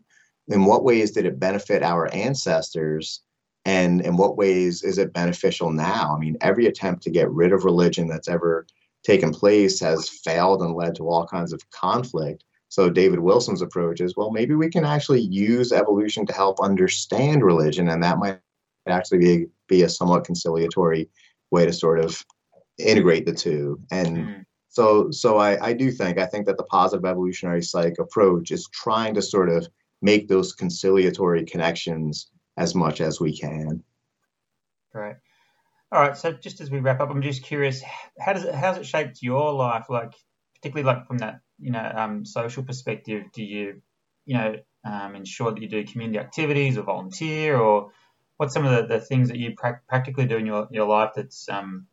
in what ways did it benefit our ancestors and in what ways is it beneficial now i mean every attempt to get rid of religion that's ever taken place has failed and led to all kinds of conflict so David Wilson's approach is, well, maybe we can actually use evolution to help understand religion, and that might actually be, be a somewhat conciliatory way to sort of integrate the two. And mm. so, so I, I do think I think that the positive evolutionary psych approach is trying to sort of make those conciliatory connections as much as we can. Great. All right. So just as we wrap up, I'm just curious, how does it how's it shaped your life? Like particularly like from that you know um, social perspective, do you you know um, ensure that you do community activities or volunteer, or what's some of the, the things that you pra- practically do in your, your life that's um,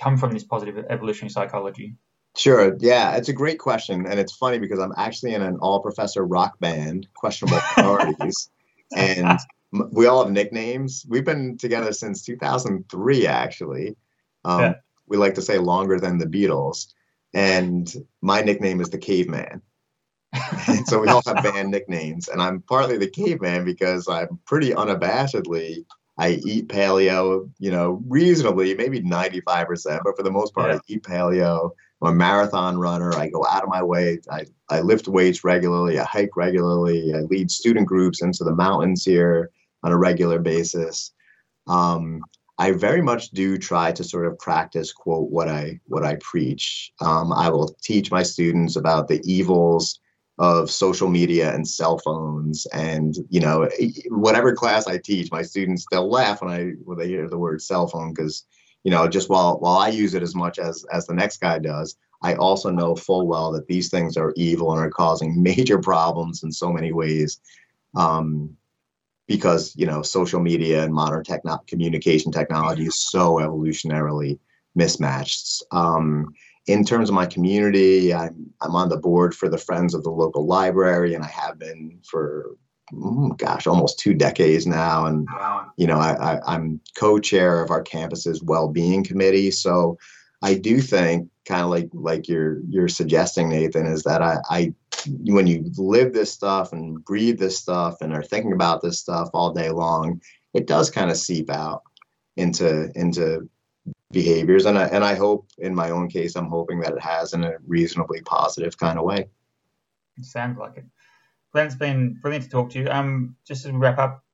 come from this positive evolutionary psychology? Sure. Yeah, it's a great question, and it's funny because I'm actually in an all-professor rock band, questionable priorities, and we all have nicknames. We've been together since 2003, actually. Um, yeah. We like to say longer than the Beatles and my nickname is the caveman. and so we all have band nicknames, and I'm partly the caveman because I'm pretty unabashedly I eat paleo, you know, reasonably, maybe 95%, but for the most part, yeah. I eat paleo. I'm a marathon runner. I go out of my way. I, I lift weights regularly. I hike regularly. I lead student groups into the mountains here on a regular basis. Um, I very much do try to sort of practice quote what I what I preach. Um, I will teach my students about the evils of social media and cell phones, and you know whatever class I teach, my students they'll laugh when I when they hear the word cell phone because you know just while while I use it as much as as the next guy does, I also know full well that these things are evil and are causing major problems in so many ways. Um, because you know social media and modern techno- communication technology is so evolutionarily mismatched. Um, in terms of my community, I'm I'm on the board for the Friends of the Local Library, and I have been for mm, gosh almost two decades now. And you know I, I I'm co-chair of our campus's well-being committee, so I do think kind of like like you're you're suggesting Nathan is that I, I when you live this stuff and breathe this stuff and are thinking about this stuff all day long, it does kind of seep out. into into behaviors and I, and I hope in my own case I'm hoping that it has in a reasonably positive kind of way. It sounds like it. Glenn, it's been brilliant to talk to you. Um, just to wrap up,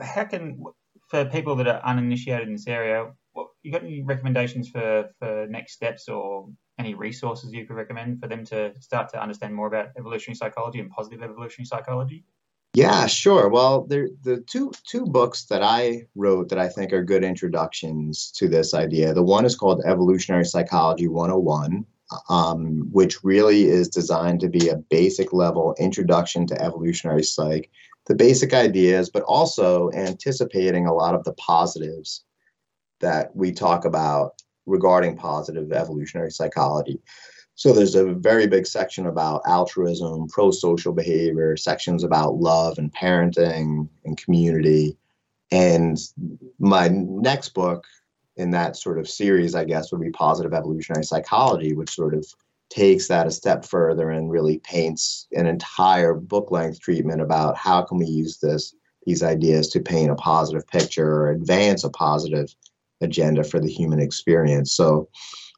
how can for people that are uninitiated in this area, what, you got any recommendations for for next steps or any resources you could recommend for them to start to understand more about evolutionary psychology and positive evolutionary psychology? Yeah, sure. Well, there the two two books that I wrote that I think are good introductions to this idea. The one is called Evolutionary Psychology 101, um, which really is designed to be a basic level introduction to evolutionary psych, the basic ideas, but also anticipating a lot of the positives that we talk about regarding positive evolutionary psychology. So there's a very big section about altruism, pro-social behavior, sections about love and parenting and community. And my next book in that sort of series, I guess, would be positive evolutionary psychology, which sort of takes that a step further and really paints an entire book length treatment about how can we use this these ideas to paint a positive picture or advance a positive agenda for the human experience. So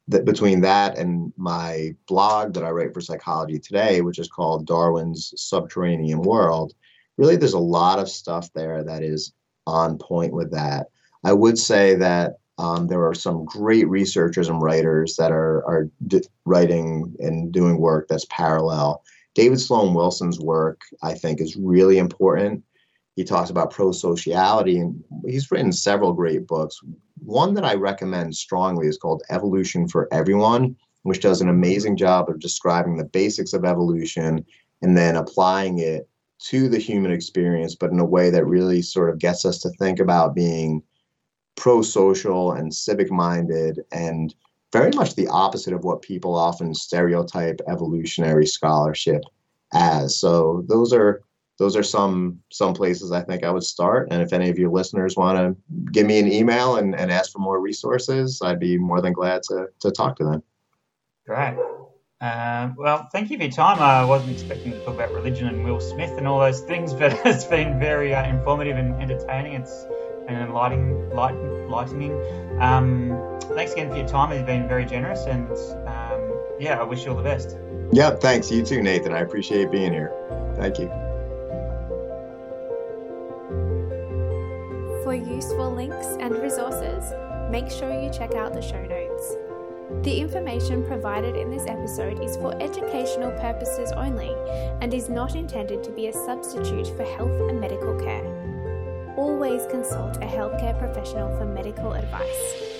that between that and my blog that I write for Psychology Today, which is called Darwin's Subterranean World, really there's a lot of stuff there that is on point with that. I would say that um, there are some great researchers and writers that are are d- writing and doing work that's parallel. David Sloan Wilson's work, I think, is really important. He talks about pro-sociality, and he's written several great books. One that I recommend strongly is called Evolution for Everyone, which does an amazing job of describing the basics of evolution and then applying it to the human experience, but in a way that really sort of gets us to think about being pro social and civic minded and very much the opposite of what people often stereotype evolutionary scholarship as. So those are those are some some places I think I would start. And if any of your listeners want to give me an email and, and ask for more resources, I'd be more than glad to to talk to them. Great. Um, well, thank you for your time. I wasn't expecting to talk about religion and Will Smith and all those things, but it's been very uh, informative and entertaining. It's and enlightening. Light, lightening. Um, thanks again for your time. You've been very generous, and um, yeah, I wish you all the best. Yep, thanks. You too, Nathan. I appreciate being here. Thank you. Useful links and resources, make sure you check out the show notes. The information provided in this episode is for educational purposes only and is not intended to be a substitute for health and medical care always consult a healthcare professional for medical advice.